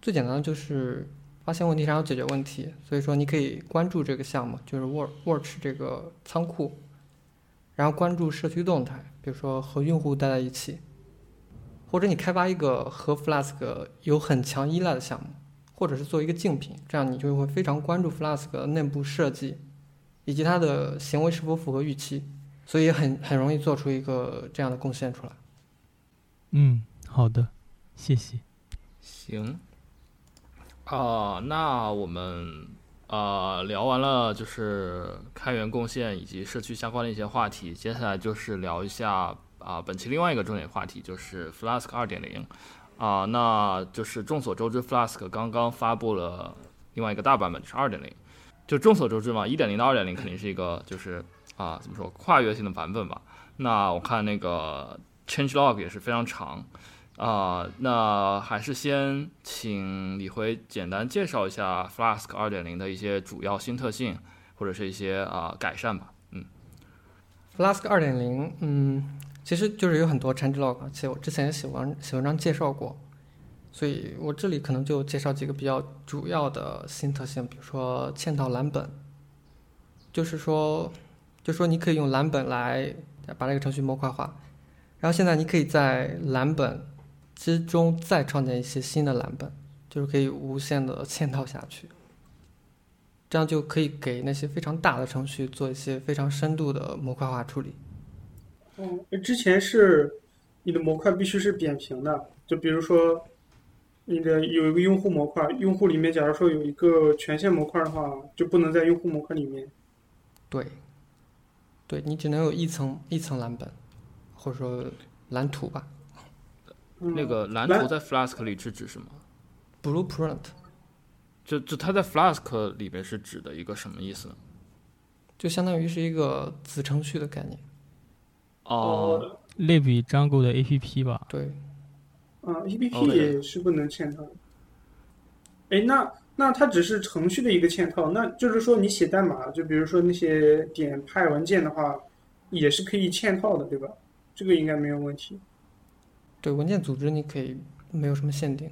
最简单的就是发现问题然后解决问题。所以说你可以关注这个项目，就是 Work Watch 这个仓库，然后关注社区动态，比如说和用户待在一起，或者你开发一个和 Flask 有很强依赖的项目，或者是做一个竞品，这样你就会非常关注 Flask 内部设计以及它的行为是否符合预期，所以很很容易做出一个这样的贡献出来。嗯，好的，谢谢。行，啊、那我们呃聊完了就是开源贡献以及社区相关的一些话题，接下来就是聊一下啊、本期另外一个重点话题就是 Flask 二点零啊，那就是众所周知，Flask 刚刚发布了另外一个大版本，就是二点零。就众所周知嘛，一点零到二点零肯定是一个就是啊、怎么说跨越性的版本吧。那我看那个 changelog 也是非常长。啊、那还是先请李辉简单介绍一下 Flask 二点零的一些主要新特性，或者是一些啊、改善吧。嗯 Flask 二点零，嗯，其实就是有很多 changelog，而且我之前也写文写文章介绍过，所以我这里可能就介绍几个比较主要的新特性，比如说嵌套蓝本，就是说，就说你可以用蓝本来把这个程序模块化，然后现在你可以在蓝本之中再创建一些新的蓝本，就是可以无限的嵌套下去。这样就可以给那些非常大的程序做一些非常深度的模块化处理。哦，之前是你的模块必须是扁平的，就比如说你的有一个用户模块，用户里面假如说有一个权限模块的话，就不能在用户模块里面。对，对你只能有一层一层蓝本，或者说蓝图吧嗯、那个蓝蓝图在 Flask 里是指什么？，Blueprint。就就它在 Flask 里边是指的一个什么意思呢？就相当于是一个子程序的概念。哦，类比 Django 的 APP 吧。对，啊，APP 也是不能嵌套的。哎，那那它只是程序的一个嵌套，那就是说你写代码，就比如说那些点派文件的话，也是可以嵌套的，对吧？这个应该没有问题。对文件组织你可以没有什么限定。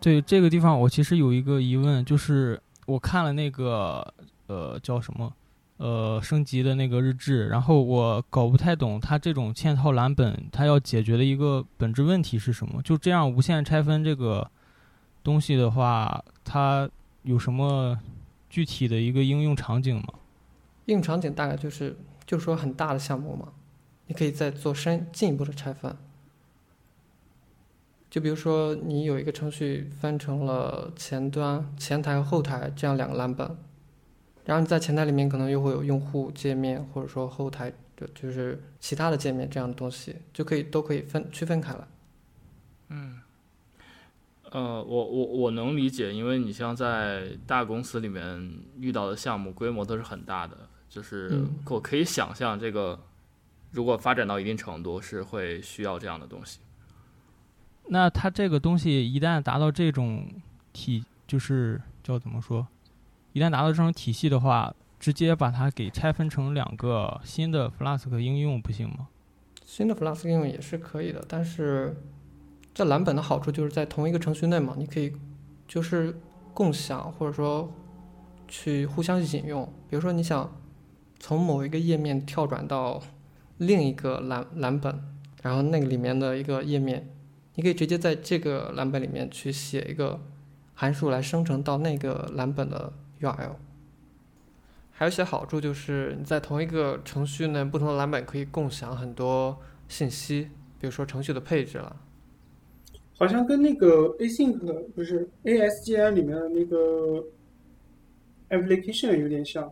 对这个地方，我其实有一个疑问，就是我看了那个呃叫什么呃升级的那个日志，然后我搞不太懂它这种嵌套蓝本，它要解决的一个本质问题是什么？就这样无限拆分这个东西的话，它有什么具体的一个应用场景吗？应用场景大概就是就说很大的项目嘛，你可以再做深进一步的拆分。就比如说你有一个程序分成了前端、前台和后台这样两个蓝本，然后你在前台里面可能又会有用户界面，或者说后台就就是其他的界面这样的东西，就可以都可以分区分开来。呃，我我我能理解，因为你像在大公司里面遇到的项目规模都是很大的，就是嗯我可以想象这个如果发展到一定程度是会需要这样的东西。那它这个东西一旦达到这种体，就是叫怎么说？一旦达到这种体系的话，直接把它给拆分成两个新的 Flask 应用不行吗？新的 Flask 应用也是可以的，但是这蓝本的好处就是在同一个程序内嘛，你可以就是共享或者说去互相引用。比如说你想从某一个页面跳转到另一个蓝蓝本，然后那个里面的一个页面，你可以直接在这个蓝本里面去写一个函数来生成到那个蓝本的 URL。还有一些好处就是你在同一个程序内，不同的蓝本可以共享很多信息，比如说程序的配置了。好像跟那个 async 不是 ASGI 里面的那个 application 有点像。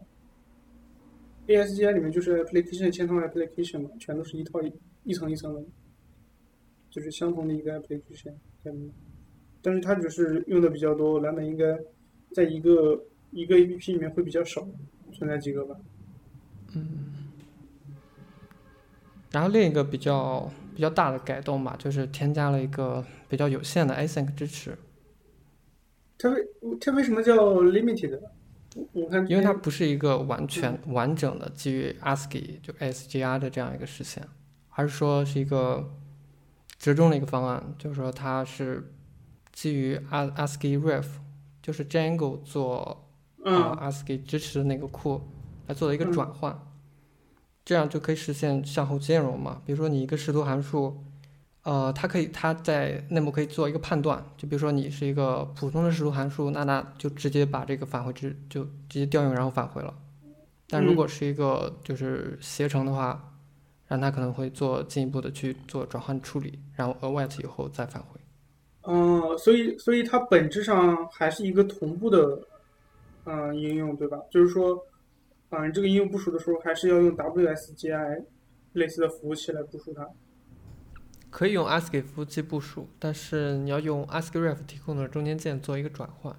ASGI 里面就是 application 嵌套 application 嘛，全都是一套一一层一层的，就是相同的一个 application。但是它只是用的比较多，蓝本应该在一个一个 APP 里面会比较少，存在几个吧。嗯然后另一个比较比较大的改动吧，就是添加了一个比较有限的 async 支持。它为它为什么叫 limited？我我看因为它不是一个完全完整的基于 ASCII 就 ASGR 的这样一个实现，而是说是一个折中的一个方案，就是说它是基于 A ASCII Ref，就是 Django 做啊、嗯 ASCII 支持的那个库来做的一个嗯转换，这样就可以实现向后兼容嘛。比如说你一个视图函数，呃，它可以它在内部可以做一个判断，就比如说你是一个普通的视图函数，那那就直接把这个返回值就直接调用然后返回了。但如嗯果是一个就是携程的话，让它可能会做进一步的去做转换处理，然后 await 以后再返回。嗯，所以所以它本质上还是一个同步的，嗯、应用对吧？就是说，嗯、这个应用部署的时候还是要用 WSGI 类似的服务器来部署它。可以用 ASCII 服务器部署，但是你要用 ASCII Ref 提供的中间件做一个转换。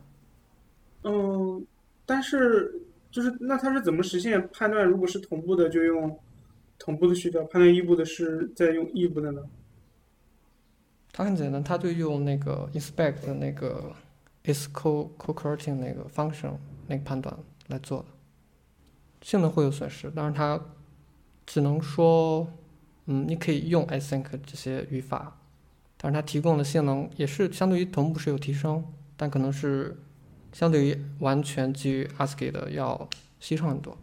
嗯，但是就是那它是怎么实现判断？如果是同步的，就用同步的序列；判断异步的是在用异步的呢？它很简单，它就用那个 inspect 的那个 is co co-correcting 那个 function 那个判断来做的，性能会有损失，当然它只能说，嗯，你可以用 async 这些语法，但是它提供的性能也是相对于同步是有提升，但可能是相对于完全基于 ASCII 的要稀少很多。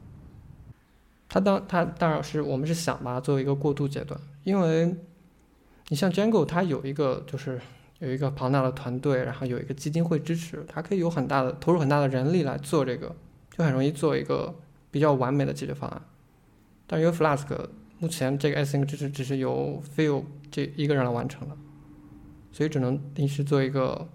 它当它当然是我们是想把它作为一个过渡阶段，因为你像 Django，它有一个就是有一个庞大的团队，然后有一个基金会支持，它可以有很大的投入很大的人力来做这个，就很容易做一个比较完美的解决方案。但是因为 Flask 目前这个 async 支持只是由 Phil 这一个人来完成的，所以只能临时做一个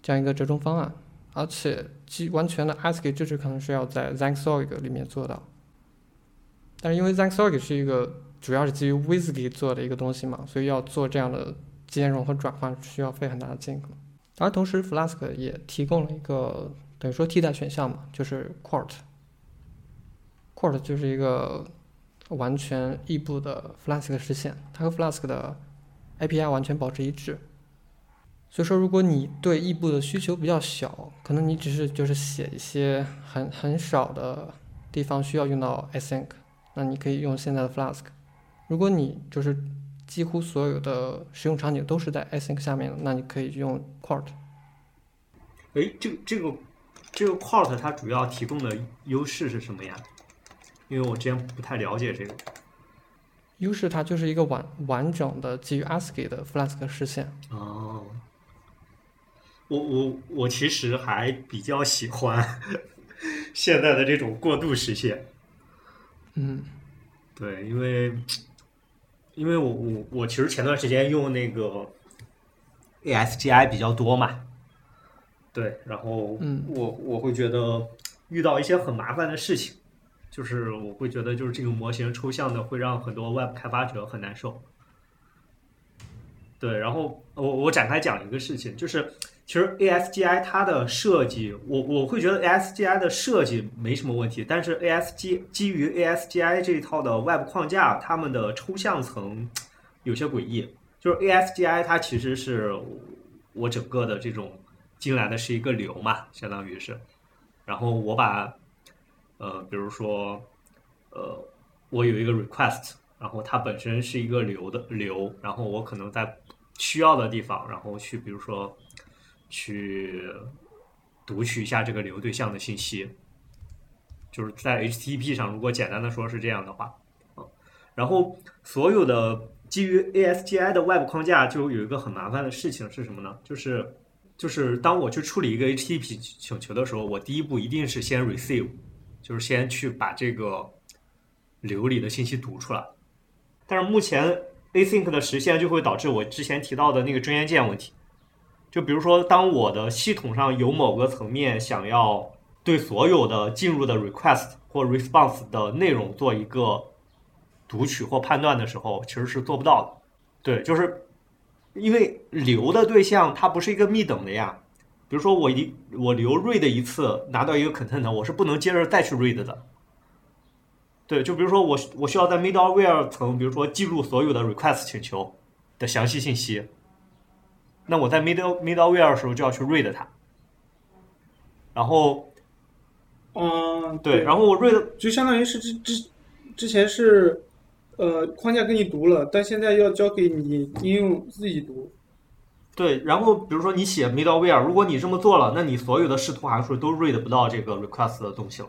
这样一个折中方案，而且基完全的 ASCII 支持可能是要在 Xangsorg 里面做到。但是因为 Xangsorg 是一个主要是基于 Whiskey 做的一个东西嘛，所以要做这样的兼容和转换需要费很大的劲。而同时，Flask 也提供了一个等于说替代选项嘛，就是 Quart。Quart 就是一个完全异步的 Flask 实现，它和 Flask 的 API 完全保持一致。所以说，如果你对异步的需求比较小，可能你只是就是写一些很很少的地方需要用到 async，那你可以用现在的 Flask。如果你就是几乎所有的使用场景都是在 async 下面的，那你可以用 Quart。哎，这个这个这个 Quart 它主要提供的优势是什么呀？因为我之前不太了解这个。优势它就是一个完完整的基于 ASCII 的 Flask 实现。哦，我我我其实还比较喜欢现在的这种过渡实现。嗯，对，因为因为我我我其实前段时间用那个 ASGI 比较多嘛，对，然后嗯我我会觉得遇到一些很麻烦的事情，就是我会觉得就是这个模型抽象的会让很多 Web 开发者很难受。对，然后我我展开讲一个事情，就是其实 ASGI 它的设计，我我会觉得 ASGI 的设计没什么问题，但是 ASG 基于 ASGI 这一套的 Web 框架，它们的抽象层有些诡异。就是 ASGI 它其实是我整个的这种进来的是一个流嘛，相当于是，然后我把呃，比如说呃，我有一个 request，然后它本身是一个流的流，然后我可能在需要的地方，然后去比如说去读取一下这个流对象的信息，就是在 HTTP 上，如果简单的说是这样的话，啊，然后所有的基于 ASGI 的 Web 框架就有一个很麻烦的事情是什么呢？就是就是当我去处理一个 HTTP 请求的时候，我第一步一定是先 receive，就是先去把这个流里的信息读出来。但是目前 async 的实现就会导致我之前提到的那个中间件问题。就比如说，当我的系统上有某个层面想要对所有的进入的 request 或 response 的内容做一个读取或判断的时候，其实是做不到的。对，就是因为流的对象它不是一个密等的呀。比如说我一我留 read 一次拿到一个 content，我是不能接着再去 read 的。对，就比如说我我需要在 middleware 层，比如说记录所有的 request 请求的详细信息，那我在 middle middleware 的时候就要去 read 它，然后嗯，对，然后我 read 就相当于是之之之前是呃框架给你读了，但现在要交给你应用自己读。对，然后比如说你写 middleware，如果你这么做了，那你所有的视图函数都 read 不到这个 request 的东西了。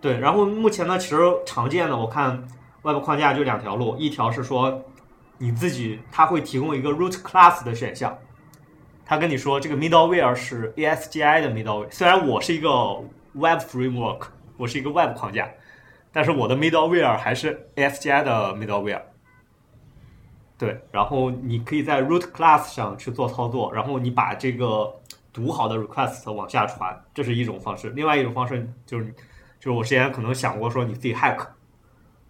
对，然后目前呢，其实常见的我看 Web 框架就两条路，一条是说你自己它会提供一个 root class 的选项，他跟你说这个 middleware 是 ASGI 的 middleware，虽然我是一个 Web framework，我是一个 Web 框架，但是我的 middleware 还是 ASGI 的 middleware。对，然后你可以在 root class 上去做操作，然后你把这个读好的 request 往下传，这是一种方式。另外一种方式就是，就是我之前可能想过说你自己 hack，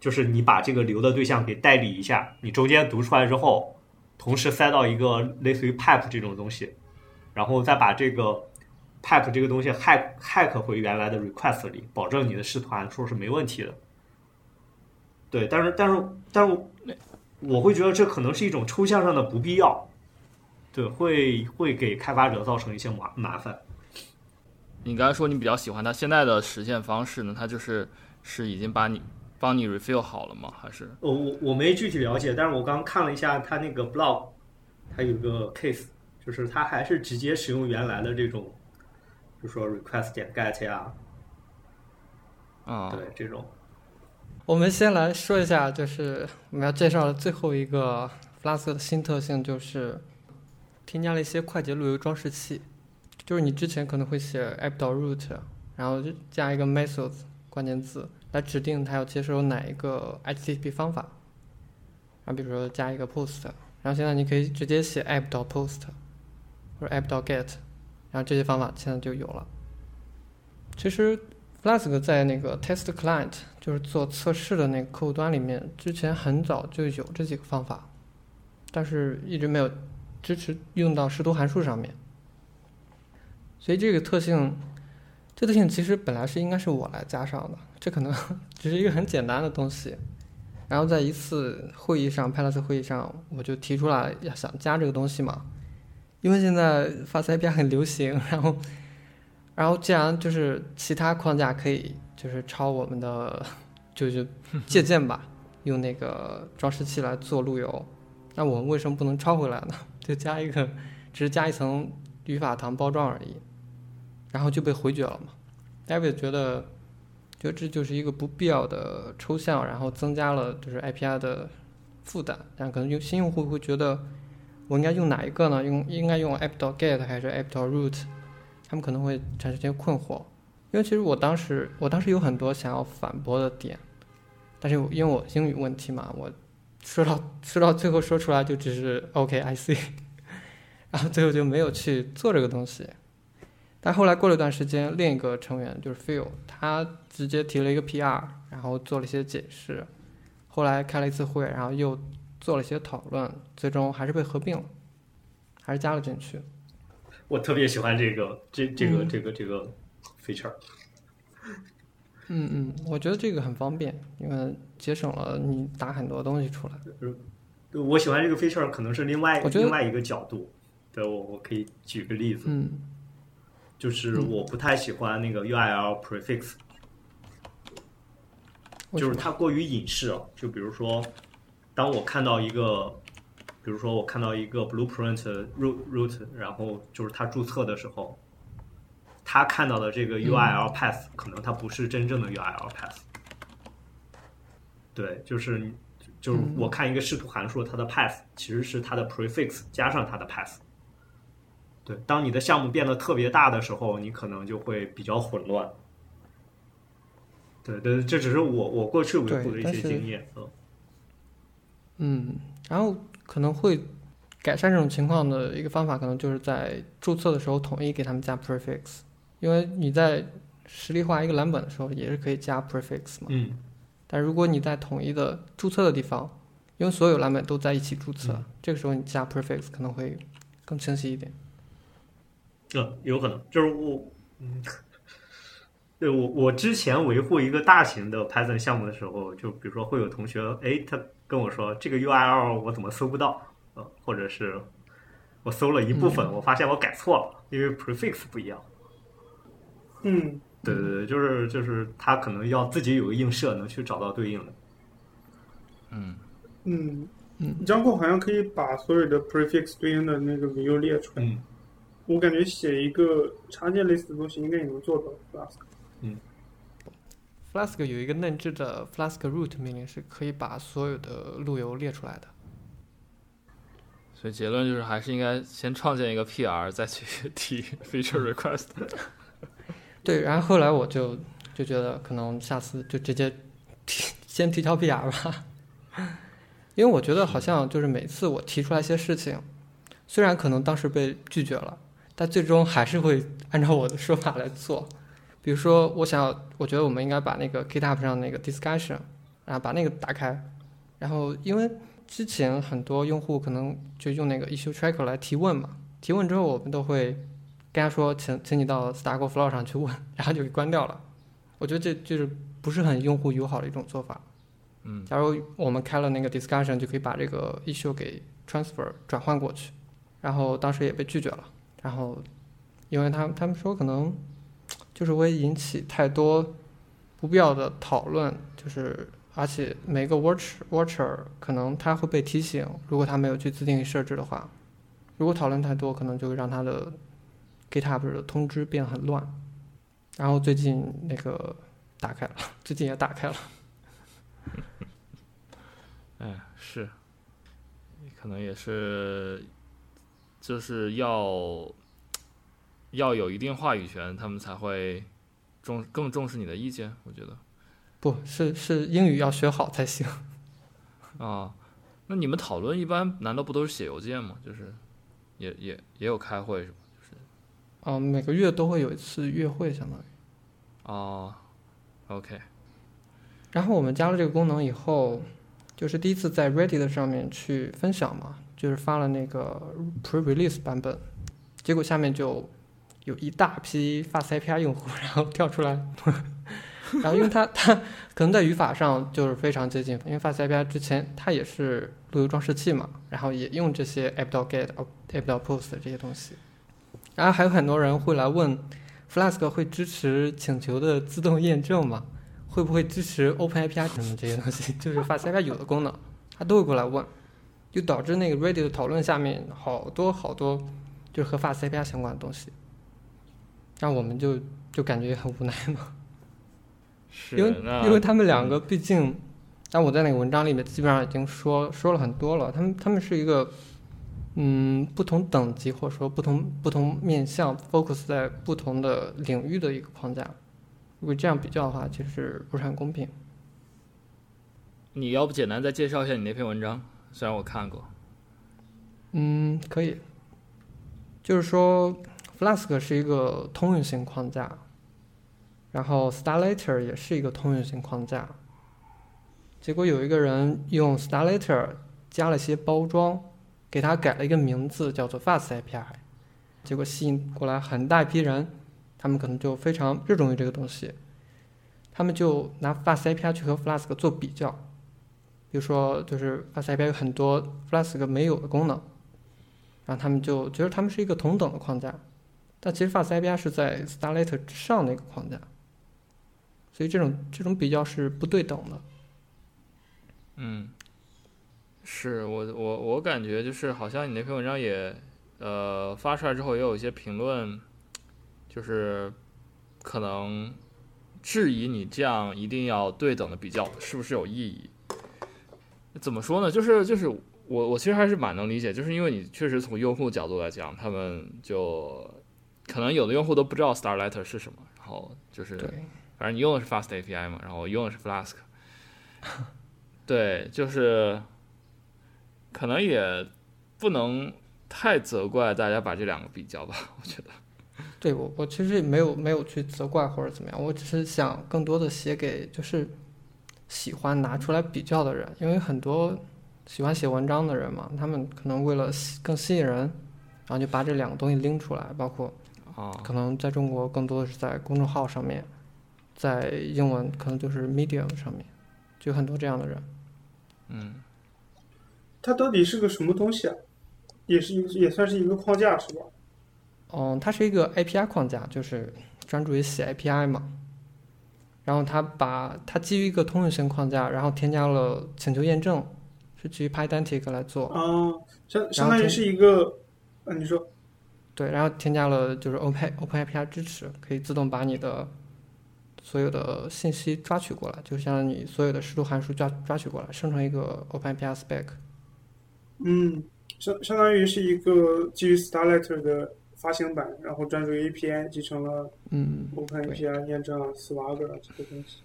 就是你把这个流的对象给代理一下，你中间读出来之后，同时塞到一个类似于 pipe 这种东西，然后再把这个 pipe 这个东西 hack hack 回原来的 request 里，保证你的视图函数是没问题的。对，但是但是但是我会觉得这可能是一种抽象上的不必要，对，会会给开发者造成一些麻麻烦。你刚才说你比较喜欢它现在的实现方式呢？它就是是已经把你帮你 refill 好了吗？还是我我我没具体了解，但是我刚看了一下他那个 blog，他有个 case，就是他还是直接使用原来的这种，就说 request 点 get 呀，啊？对这种。我们先来说一下，就是我们要介绍的最后一个 Flask 的新特性，就是添加了一些快捷路由装饰器。就是你之前可能会写 app.root，然后就加一个 methods 关键字来指定它要接收哪一个 HTTP 方法。然后比如说加一个 post，然后现在你可以直接写 app 到 POST 或者 app 到 GET，然后这些方法现在就有了。其实 Flask 在那个 test client，就是做测试的那个客户端里面，之前很早就有这几个方法，但是一直没有支持用到视图函数上面。所以这个特性，这特性其实本来是应该是我来加上的，这可能 只是一个很简单的东西。然后在一次会议上，派拉斯会议上，我就提出来要想加这个东西嘛，因为现在 Fast API 很流行，然后。然后，既然就是其他框架可以就是抄我们的，就是借鉴吧，用那个装饰器来做路由，那我们为什么不能抄回来呢？就加一个，只是加一层语法糖包装而已，然后就被回绝了嘛？David 觉得，觉得这就是一个不必要的抽象，然后增加了就是 API 的负担，但可能用新用户会觉得，我应该用哪一个呢？用应该用 app.get 还是 app.root？他们可能会产生一些困惑，因为其实我当时我当时有很多想要反驳的点，但是因为我英语问题嘛，我说到说到最后说出来就只是 OK I see，然后最后就没有去做这个东西。但后来过了一段时间，另一个成员就是 Phil，他直接提了一个 PR，然后做了一些解释，后来开了一次会，然后又做了一些讨论，最终还是被合并了，还是加了进去。我特别喜欢这个这这个嗯这个这个 feature。嗯嗯，我觉得这个很方便，因为节省了你打很多东西出来。我喜欢这个 feature，可能是另外另外一个角度。对我我可以举个例子，嗯就是我不太喜欢那个 URL prefix，就是它过于隐式了。就比如说，当我看到一个，比如说我看到一个 blueprint root root，然后就是它注册的时候，他看到的这个 URL path、可能它不是真正的 URL path。对，就是就是嗯我看一个视图函数，它的 path 其实是它的 prefix 加上它的 path。对，当你的项目变得特别大的时候，你可能就会比较混乱。对，对，这只是我我过去维护的一些经验。嗯，嗯，然后可能会改善这种情况的一个方法，可能就是在注册的时候统一给他们加 prefix，因为你在实例化一个蓝本的时候也是可以加 prefix 嘛。嗯，但如果你在统一的注册的地方，因为所有蓝本都在一起注册，嗯这个时候你加 prefix 可能会更清晰一点。嗯，有可能就是我，嗯，对我我之前维护一个大型的 Python 项目的时候，就比如说会有同学，哎，他跟我说这个 URL 我怎么搜不到？呃，或者是我搜了一部分，我发现我改错了，因为 prefix 不一样。嗯，对对对，就是就是他可能要自己有个映射，能去找到对应的。嗯嗯嗯，Django 好像可以把所有的 prefix 对应的那个 view 列出来。嗯我感觉写一个插件类似的东西应该也能做到 Flask。Flask 有一个内置的 Flask root 命令是可以把所有的路由列出来的。所以结论就是还是应该先创建一个 PR，再去提 feature request。对，然后后来我就就觉得可能下次就直接提先提交 PR 吧，因为我觉得好像就是每次我提出来一些事情，虽然可能当时被拒绝了，但最终还是会按照我的说法来做。比如说，我想要，我觉得我们应该把那个 GitHub 上那个 discussion，然后把那个打开，然后因为之前很多用户可能就用那个 issue tracker 来提问嘛，提问之后我们都会跟他说，请请你到 Stack Overflow 上去问，然后就给关掉了。我觉得这就是不是很用户友好的一种做法。嗯假如我们开了那个 discussion，就可以把这个 issue 给 transfer 转换过去，然后当时也被拒绝了。然后因为他们他们说可能就是会引起太多不必要的讨论，就是而且每个 watch watcher 可能他会被提醒，如果他没有去自定义设置的话，如果讨论太多，可能就会让他的 GitHub 的通知变很乱。然后最近那个打开了，最近也打开了。哎，是，可能也是，就是要要有一定话语权，他们才会重更重视你的意见。我觉得不是是英语要学好才行。啊，那你们讨论一般难道不都是写邮件吗？就是也也也有开会是吧？嗯、每个月都会有一次月会，相当于。哦，OK，然后我们加了这个功能以后，就是第一次在 Reddit 上面去分享嘛，就是发了那个 pre-release 版本，结果下面就有一大批 Fast API 用户，然后跳出来，然后因为它它可能在语法上就是非常接近，因为 Fast API 之前它也是路由装饰器嘛，然后也用这些 app.get、app.post 这些东西，然后还有很多人会来问 Flask 会支持请求的自动验证吗？会不会支持 Open API 什么这些东西，就是 Fast API 有的功能，他都会过来问，就导致那个 Reddit 的讨论下面好多好多就是和 Fast API 相关的东西，让我们就就感觉很无奈嘛，是因为因为他们两个毕竟，但我在那个文章里面基本上已经说说了很多了，他们他们是一个嗯不同等级或者说不同不同面向 focus 在不同的领域的一个框架。如果这样比较的话，其实不是很公平。你要不简单再介绍一下你那篇文章？虽然我看过，嗯，可以。就是说，Flask 是一个通用性框架，然后 Starlater 也是一个通用性框架。结果有一个人用 Starlater 加了些包装，给它改了一个名字，叫做 Fast API。结果吸引过来很大一批人，他们可能就非常热衷于这个东西，他们就拿 Fast API 去和 Flask 做比较。比如说，就是 Fast API 有很多 Flask 没有的功能，然后他们就觉得他们是一个同等的框架，但其实 Fast API 是在 Starlette 之上的一个框架，所以这种这种比较是不对等的。嗯，是我我我感觉就是好像你那篇文章也呃发出来之后也有一些评论，就是可能质疑你这样一定要对等的比较是不是有意义？怎么说呢？就是就是我我其实还是蛮能理解，就是因为你确实从用户角度来讲，他们就可能有的用户都不知道 Starletter 是什么，然后就是对，反正你用的是 Fast API 嘛，然后我用的是 Flask，对，就是可能也不能太责怪大家把这两个比较吧，我觉得。对我我其实也没有没有去责怪或者怎么样，我只是想更多的写给就是喜欢拿出来比较的人，因为很多喜欢写文章的人嘛，他们可能为了更吸引人，然后就把这两个东西拎出来，包括啊，可能在中国更多的是在公众号上面，在英文可能就是 Medium 上面，就很多这样的人。嗯，它到底是个什么东西啊？也是一个也算是一个框架是吧？嗯，它是一个 API 框架，就是专注于写 API 嘛。然后它把它基于一个通用性框架，然后添加了请求验证，是基于 Pydantic 来做。啊，相相当于是一个，啊，你说，对，然后添加了就是 Open Open API 支持，可以自动把你的所有的信息抓取过来，就相当于你所有的视图函数抓抓取过来，生成一个 Open API spec。嗯，相相当于是一个基于 Starlet 的发行版，然后专注于 API，集成了嗯，Open 对 API 验证啊、Swagger 啊这些东西。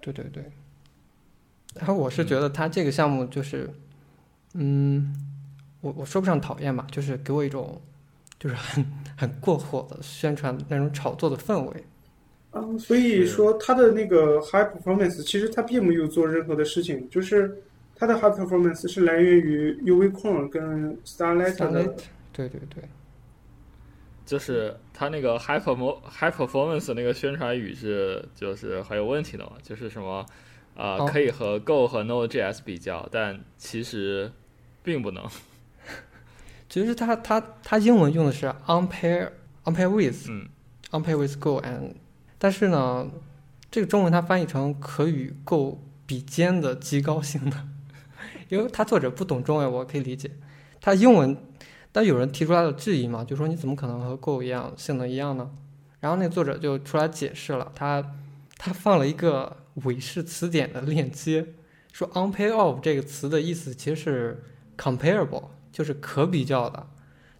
对对对。然后我是觉得它这个项目就是，嗯，我我说不上讨厌吧，就是给我一种就是很很过火的宣传那种炒作的氛围。嗯，所以说它的那个 High Performance 其实它并没有做任何的事情，就是它的 High Performance 是来源于 UV Core 跟 Starlet 的对对对，就是它那个 high perform high performance 那个宣传语是就是很有问题的嘛，就是什么呃、哦可以和 Go 和 Node.js 比较，但其实并不能。其实它它它英文用的是 unpair unpair with 嗯 unpair with Go and，但是呢，这个中文它翻译成可与 Go 比肩的极高性能，因为它作者不懂中文，我可以理解。它英文，但有人提出来了质疑嘛，就说你怎么可能和 Go 一样性能一样呢？然后那个作者就出来解释了，他他放了一个韦氏词典的链接，说 unpair of 这个词的意思其实是 comparable，就是可比较的。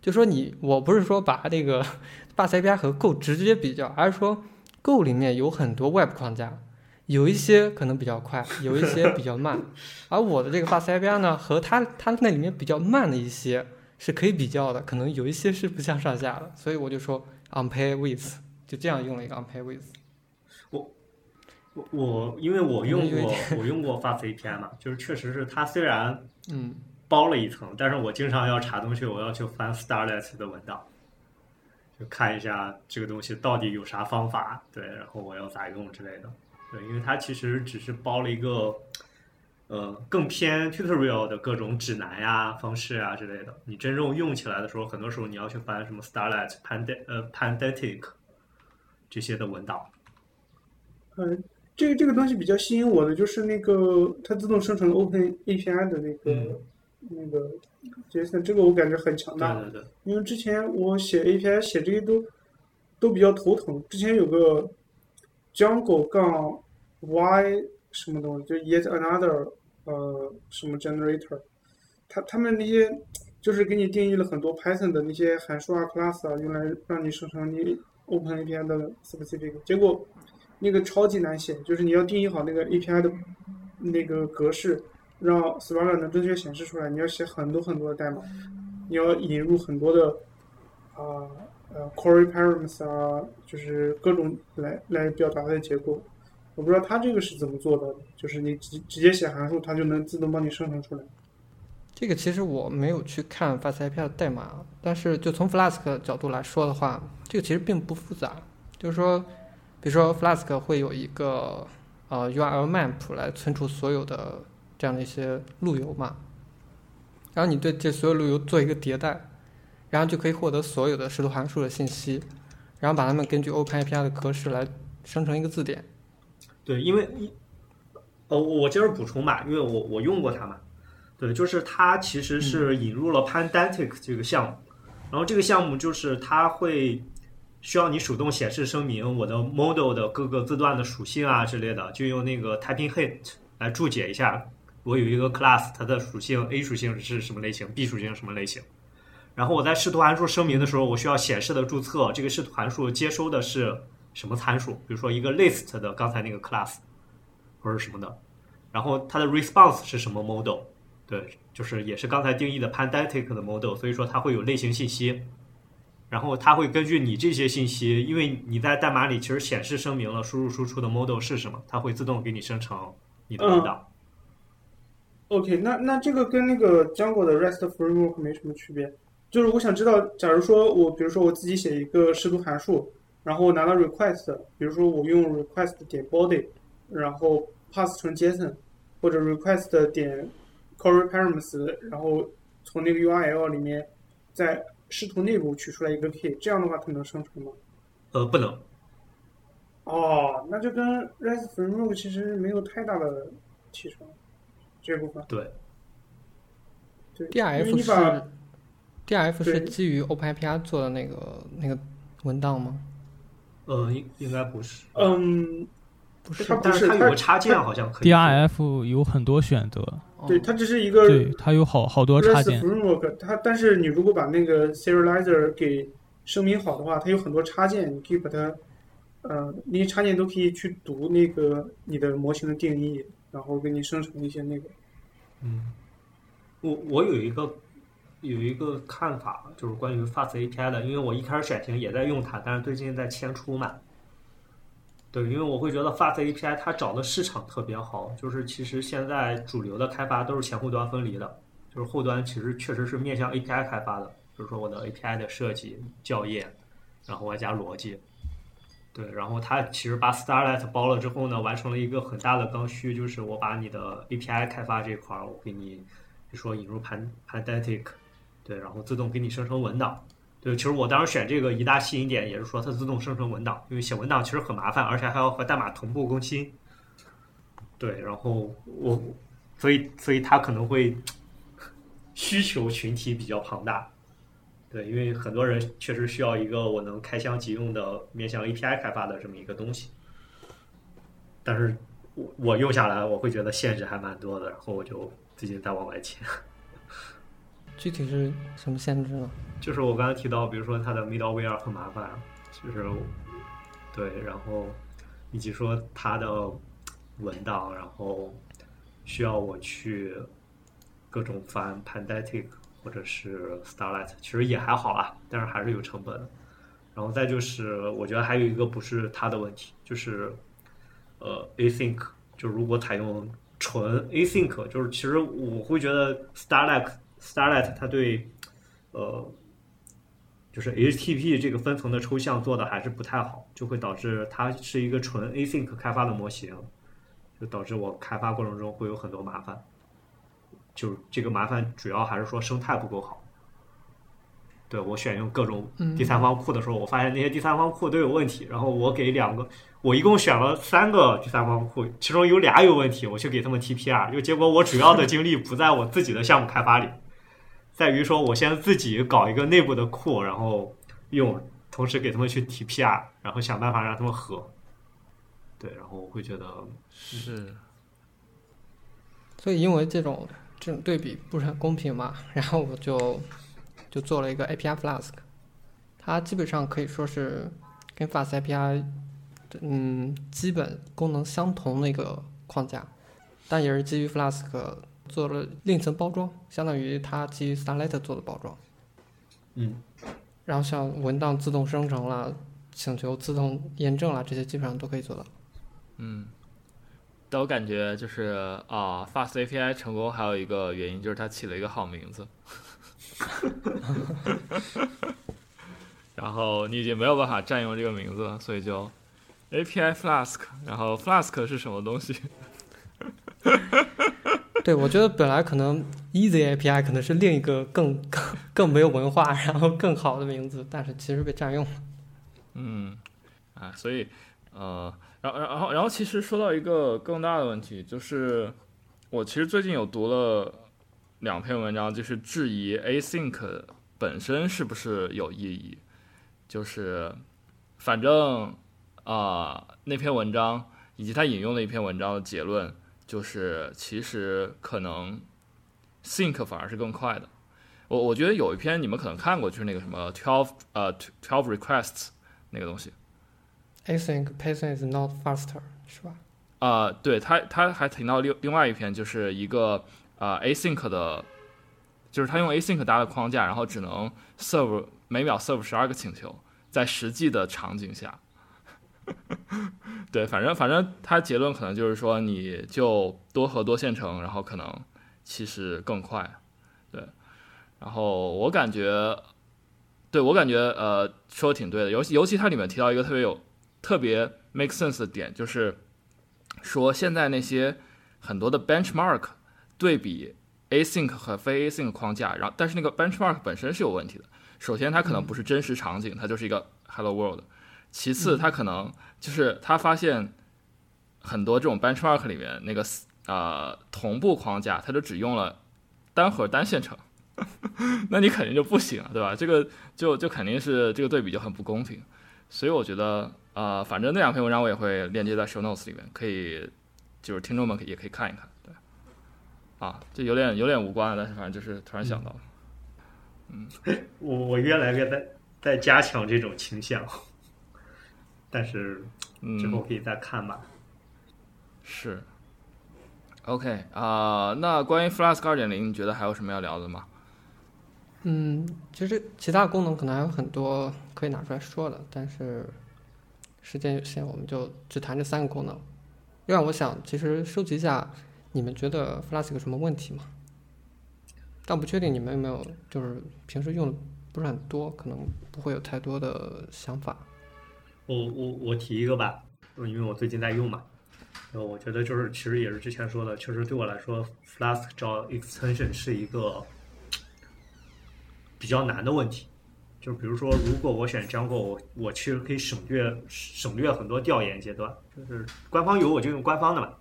就说你，我不是说把这个 Fast API 和 Go 直接比较，而是说 Go 里面有很多 Web 框架，有一些可能比较快，有一些比较慢，而我的这个 Fast API 呢，和它它那里面比较慢的一些是可以比较的，可能有一些是不相上下的，所以我就说 unpair with，就这样用了一个 unpair with。我我我因为我用过我用过 Fast API 嘛，就是确实是它虽然嗯，包了一层，但是我经常要查东西，我要去翻 Starlet 的文档，就看一下这个东西到底有啥方法，对，然后我要咋用之类的，对，因为它其实只是包了一个，呃，更偏 tutorial 的各种指南呀、方式啊之类的。你真正用起来的时候，很多时候你要去翻什么 Starlet、Pand 呃 Pandetic 这些的文档。嗯，这个这个东西比较吸引我的就是那个它自动生成 Open API 的那个、嗯那个 JSON，这个我感觉很强大。对对对，因为之前我写 API 写这些都都比较头疼。之前有个 Django 杠 Y 什么东西，就 yet another 呃什么 generator，他他们那些就是给你定义了很多 Python 的那些函数啊、class 啊，用来让你生成你 Open API 的 specific，结果那个超级难写，就是你要定义好那个 API 的那个格式，让 Swagger 能正确显示出来，你要写很多很多的代码，你要引入很多的啊呃 query params 啊，就是各种来来表达的结构。我不知道它这个是怎么做的，就是你直直接写函数，它就能自动帮你生成出来。这个其实我没有去看 Fast API 的代码，但是就从 Flask 角度来说的话，这个其实并不复杂。就是说，比如说 Flask 会有一个呃 URL map 来存储所有的这样的一些路由嘛，然后你对这所有路由做一个迭代，然后就可以获得所有的视图函数的信息，然后把它们根据 Open API 的格式来生成一个字典。对，因为一，呃，我接着补充吧，因为我我用过它嘛。对，就是它其实是引入了 Pandantic 这个项目，然后这个项目就是它会需要你手动显示声明我的 model 的各个字段的属性啊之类的，就用那个 typing hint 来注解一下。我有一个 class，它的属性 A 属性是什么类型，B 属性是什么类型。然后我在视图函数声明的时候，我需要显示的注册这个视图函数接收的是什么参数，比如说一个 list 的刚才那个 class 或者什么的，然后它的 response 是什么 model，对，就是也是刚才定义的 Pandantic 的 model，所以说它会有类型信息，然后它会根据你这些信息，因为你在代码里其实显示声明了输入输出的 model 是什么，它会自动给你生成你的文档。OK，那那这个跟那个 Django 的 REST framework 没什么区别。就是我想知道，假如说我比如说我自己写一个视图函数，然后拿到 request，比如说我用 request 点 body，然后 pass 成 JSON，或者 request 点 query params，然后从那个 URL 里面在视图内部取出来一个 key，这样的话它能生成吗？呃，不能，哦，那就跟 REST Framework 其实没有太大的提升这部分。对，对你把是 DRF 是基于 OpenAPI 做的那个那个文档吗？呃，应应该不是，嗯，不是它，不是它但是它有个插件好像可以。DRF 有很多选择，对，哦它只是一个对，它有好好多插件。Framework，它但是你如果把那个 serializer 给声明好的话，它有很多插件，你可以把它，呃，那些插件都可以去读那个你的模型的定义，然后给你生成一些那个。嗯，我我有一个有一个看法，就是关于 Fast API 的，因为我一开始选型也在用它，但是最近在迁出嘛。对，因为我会觉得 Fast API 它找的市场特别好，就是其实现在主流的开发都是前后端分离的，就是后端其实确实是面向 API 开发的，比如说我的 API 的设计、校验，然后外加逻辑。对，然后它其实把 Starlight 包了之后呢，完成了一个很大的刚需，就是我把你的 API 开发这块儿，我给你，比如说引入 Pan Pandatic，对，然后自动给你生成文档。对，其实我当时选这个一大吸引点也是说它自动生成文档，因为写文档其实很麻烦，而且还要和代码同步更新。对，然后我，所以所以它可能会 需求群体比较庞大。对，因为很多人确实需要一个我能开箱即用的面向 API 开发的这么一个东西，但是我我用下来我会觉得限制还蛮多的，然后我就最近在往外迁。具体是什么限制呢？就是我刚才提到，比如说它的 middleware 很麻烦，就是对，然后以及说它的文档，然后需要我去各种翻 Pandatic 或者是 Starlight，其实也还好啦，但是还是有成本的。然后再就是，我觉得还有一个不是它的问题，就是呃 async，就如果采用纯 async，就是其实我会觉得 Starlight Starlight 它对呃就是 HTTP 这个分层的抽象做的还是不太好，就会导致它是一个纯 async 开发的模型，就导致我开发过程中会有很多麻烦。就这个麻烦主要还是说生态不够好。对我选用各种嗯第三方库的时候，我发现那些第三方库都有问题。然后我给两个，我一共选了三个第三方库，其中有俩有问题，我去给他们 TPR，就结果我主要的精力不在我自己的项目开发里，在于说我先自己搞一个内部的库，然后用，同时给他们去提 PR，然后想办法让他们合。对，然后我会觉得，是，所以因为这种这种对比不是很公平嘛，然后我就就做了一个 API Flask，它基本上可以说是跟 Fast API 嗯基本功能相同的一个框架，但也是基于 Flask 做了另一层包装，相当于它基于 Starlet 做的包装。嗯，然后像文档自动生成啦、请求自动验证啦，这些基本上都可以做到。嗯，但我感觉就是啊，Fast API 成功还有一个原因就是它起了一个好名字，然后你已经没有办法占用这个名字了，所以就 API Flask，然后 Flask 是什么东西？对，我觉得本来可能 Easy API 可能是另一个更更更没有文化，然后更好的名字，但是其实被占用了。嗯，啊，所以呃，然后然后然后其实说到一个更大的问题，就是我其实最近有读了两篇文章，就是质疑 async 本身是不是有意义，就是反正啊、那篇文章以及他引用的一篇文章的结论，就是其实可能 think 反而是更快的。我我觉得有一篇你们可能看过，就是那个什么 twelve 呃 twelve requests 那个东西。Async pacing is not faster，是吧？啊、对他他还提到另另外一篇，就是一个啊、async 的，就是他用 async 搭的框架，然后只能 serve 每秒 serve 十二个请求，在实际的场景下，对，反正反正他结论可能就是说，你就多核多线程，然后可能其实更快，对，然后我感觉，对我感觉呃说的挺对的，尤其尤其它里面提到一个特别有特别 make sense 的点，就是说现在那些很多的 benchmark 对比 async 和非 async 框架，然后但是那个 benchmark 本身是有问题的。首先，它可能不是真实场景，它就是一个 hello world。其次，他可能就是他发现很多这种 benchmark 里面那个呃同步框架，他就只用了单核单线程，那你肯定就不行，对吧？这个就就肯定是这个对比就很不公平。所以我觉得，呃，反正那两篇文章我也会链接在 show notes 里面，可以就是听众们也可以看一看。对，啊，这有点有点无关，但是反正就是突然想到了。嗯，我我越来越在在加强这种倾向，但是之后可以再看吧。是。OK 啊，那关于 Flask 二点零，你觉得还有什么要聊的吗？嗯，其实其他功能可能还有很多可以拿出来说的，但是时间有限，我们就只谈这三个功能。另外，我想其实收集一下你们觉得 Flask 有什么问题吗？但不确定你们有没有就是平时用的不是很多，可能不会有太多的想法。我我我提一个吧，因为我最近在用嘛。然后我觉得就是，其实也是之前说的，确实对我来说，Flask 找 extension 是一个比较难的问题。就是比如说，如果我选 Django，我我其实可以省略省略很多调研阶段，就是官方有我就用官方的嘛。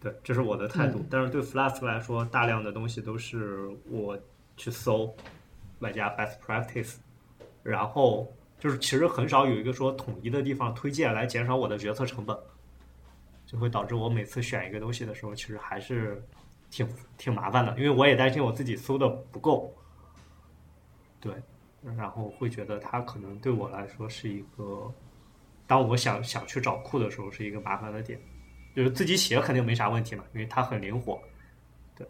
对，这是我的态度。但是对 Flask 来说，大量的东西都是我去搜，外加 best practice，然后就是其实很少有一个说统一的地方推荐来减少我的决策成本。就会导致我每次选一个东西的时候，其实还是挺挺麻烦的，因为我也担心我自己搜的不够，对，然后会觉得它可能对我来说是一个，当我想想去找库的时候，是一个麻烦的点。就是自己写肯定没啥问题嘛，因为它很灵活，对。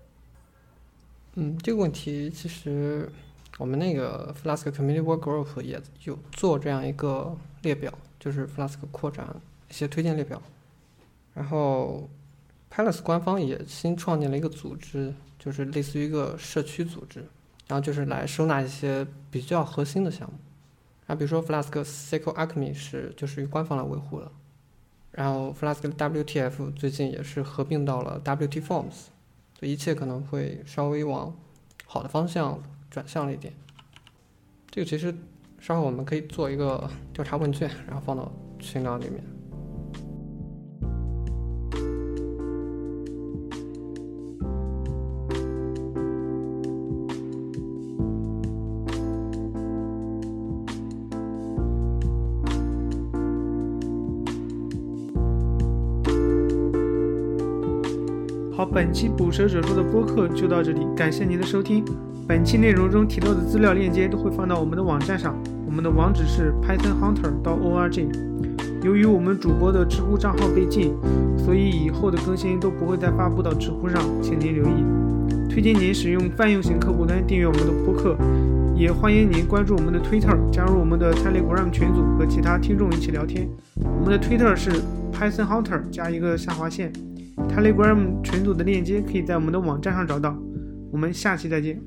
嗯，这个问题其实我们那个 Flask Community Work Group 也有做这样一个列表，就是 Flask 扩展一些推荐列表。然后，Palace 官方也新创建了一个组织，就是类似于一个社区组织，然后就是来收纳一些比较核心的项目。啊，比如说 Flask SQL Alchemy 是就是由官方来维护的，然后 Flask WTF 最近也是合并到了 WT Forms，这一切可能会稍微往好的方向转向了一点。这个其实稍后我们可以做一个调查问卷，然后放到群聊里面。好本期捕蛇者说的播客就到这里，感谢您的收听。本期内容中提到的资料链接都会放到我们的网站上，我们的网址是 pythonhunter 到 org。由于我们主播的知乎账号被禁，所以以后的更新都不会再发布到知乎上，请您留意。推荐您使用泛用型客户端订阅我们的播客，也欢迎您关注我们的 Twitter，加入我们的 Telegram 群组和其他听众一起聊天。我们的 Twitter 是 pythonhunter 加一个下划线。Telegram 群组的链接可以在我们的网站上找到。我们下期再见。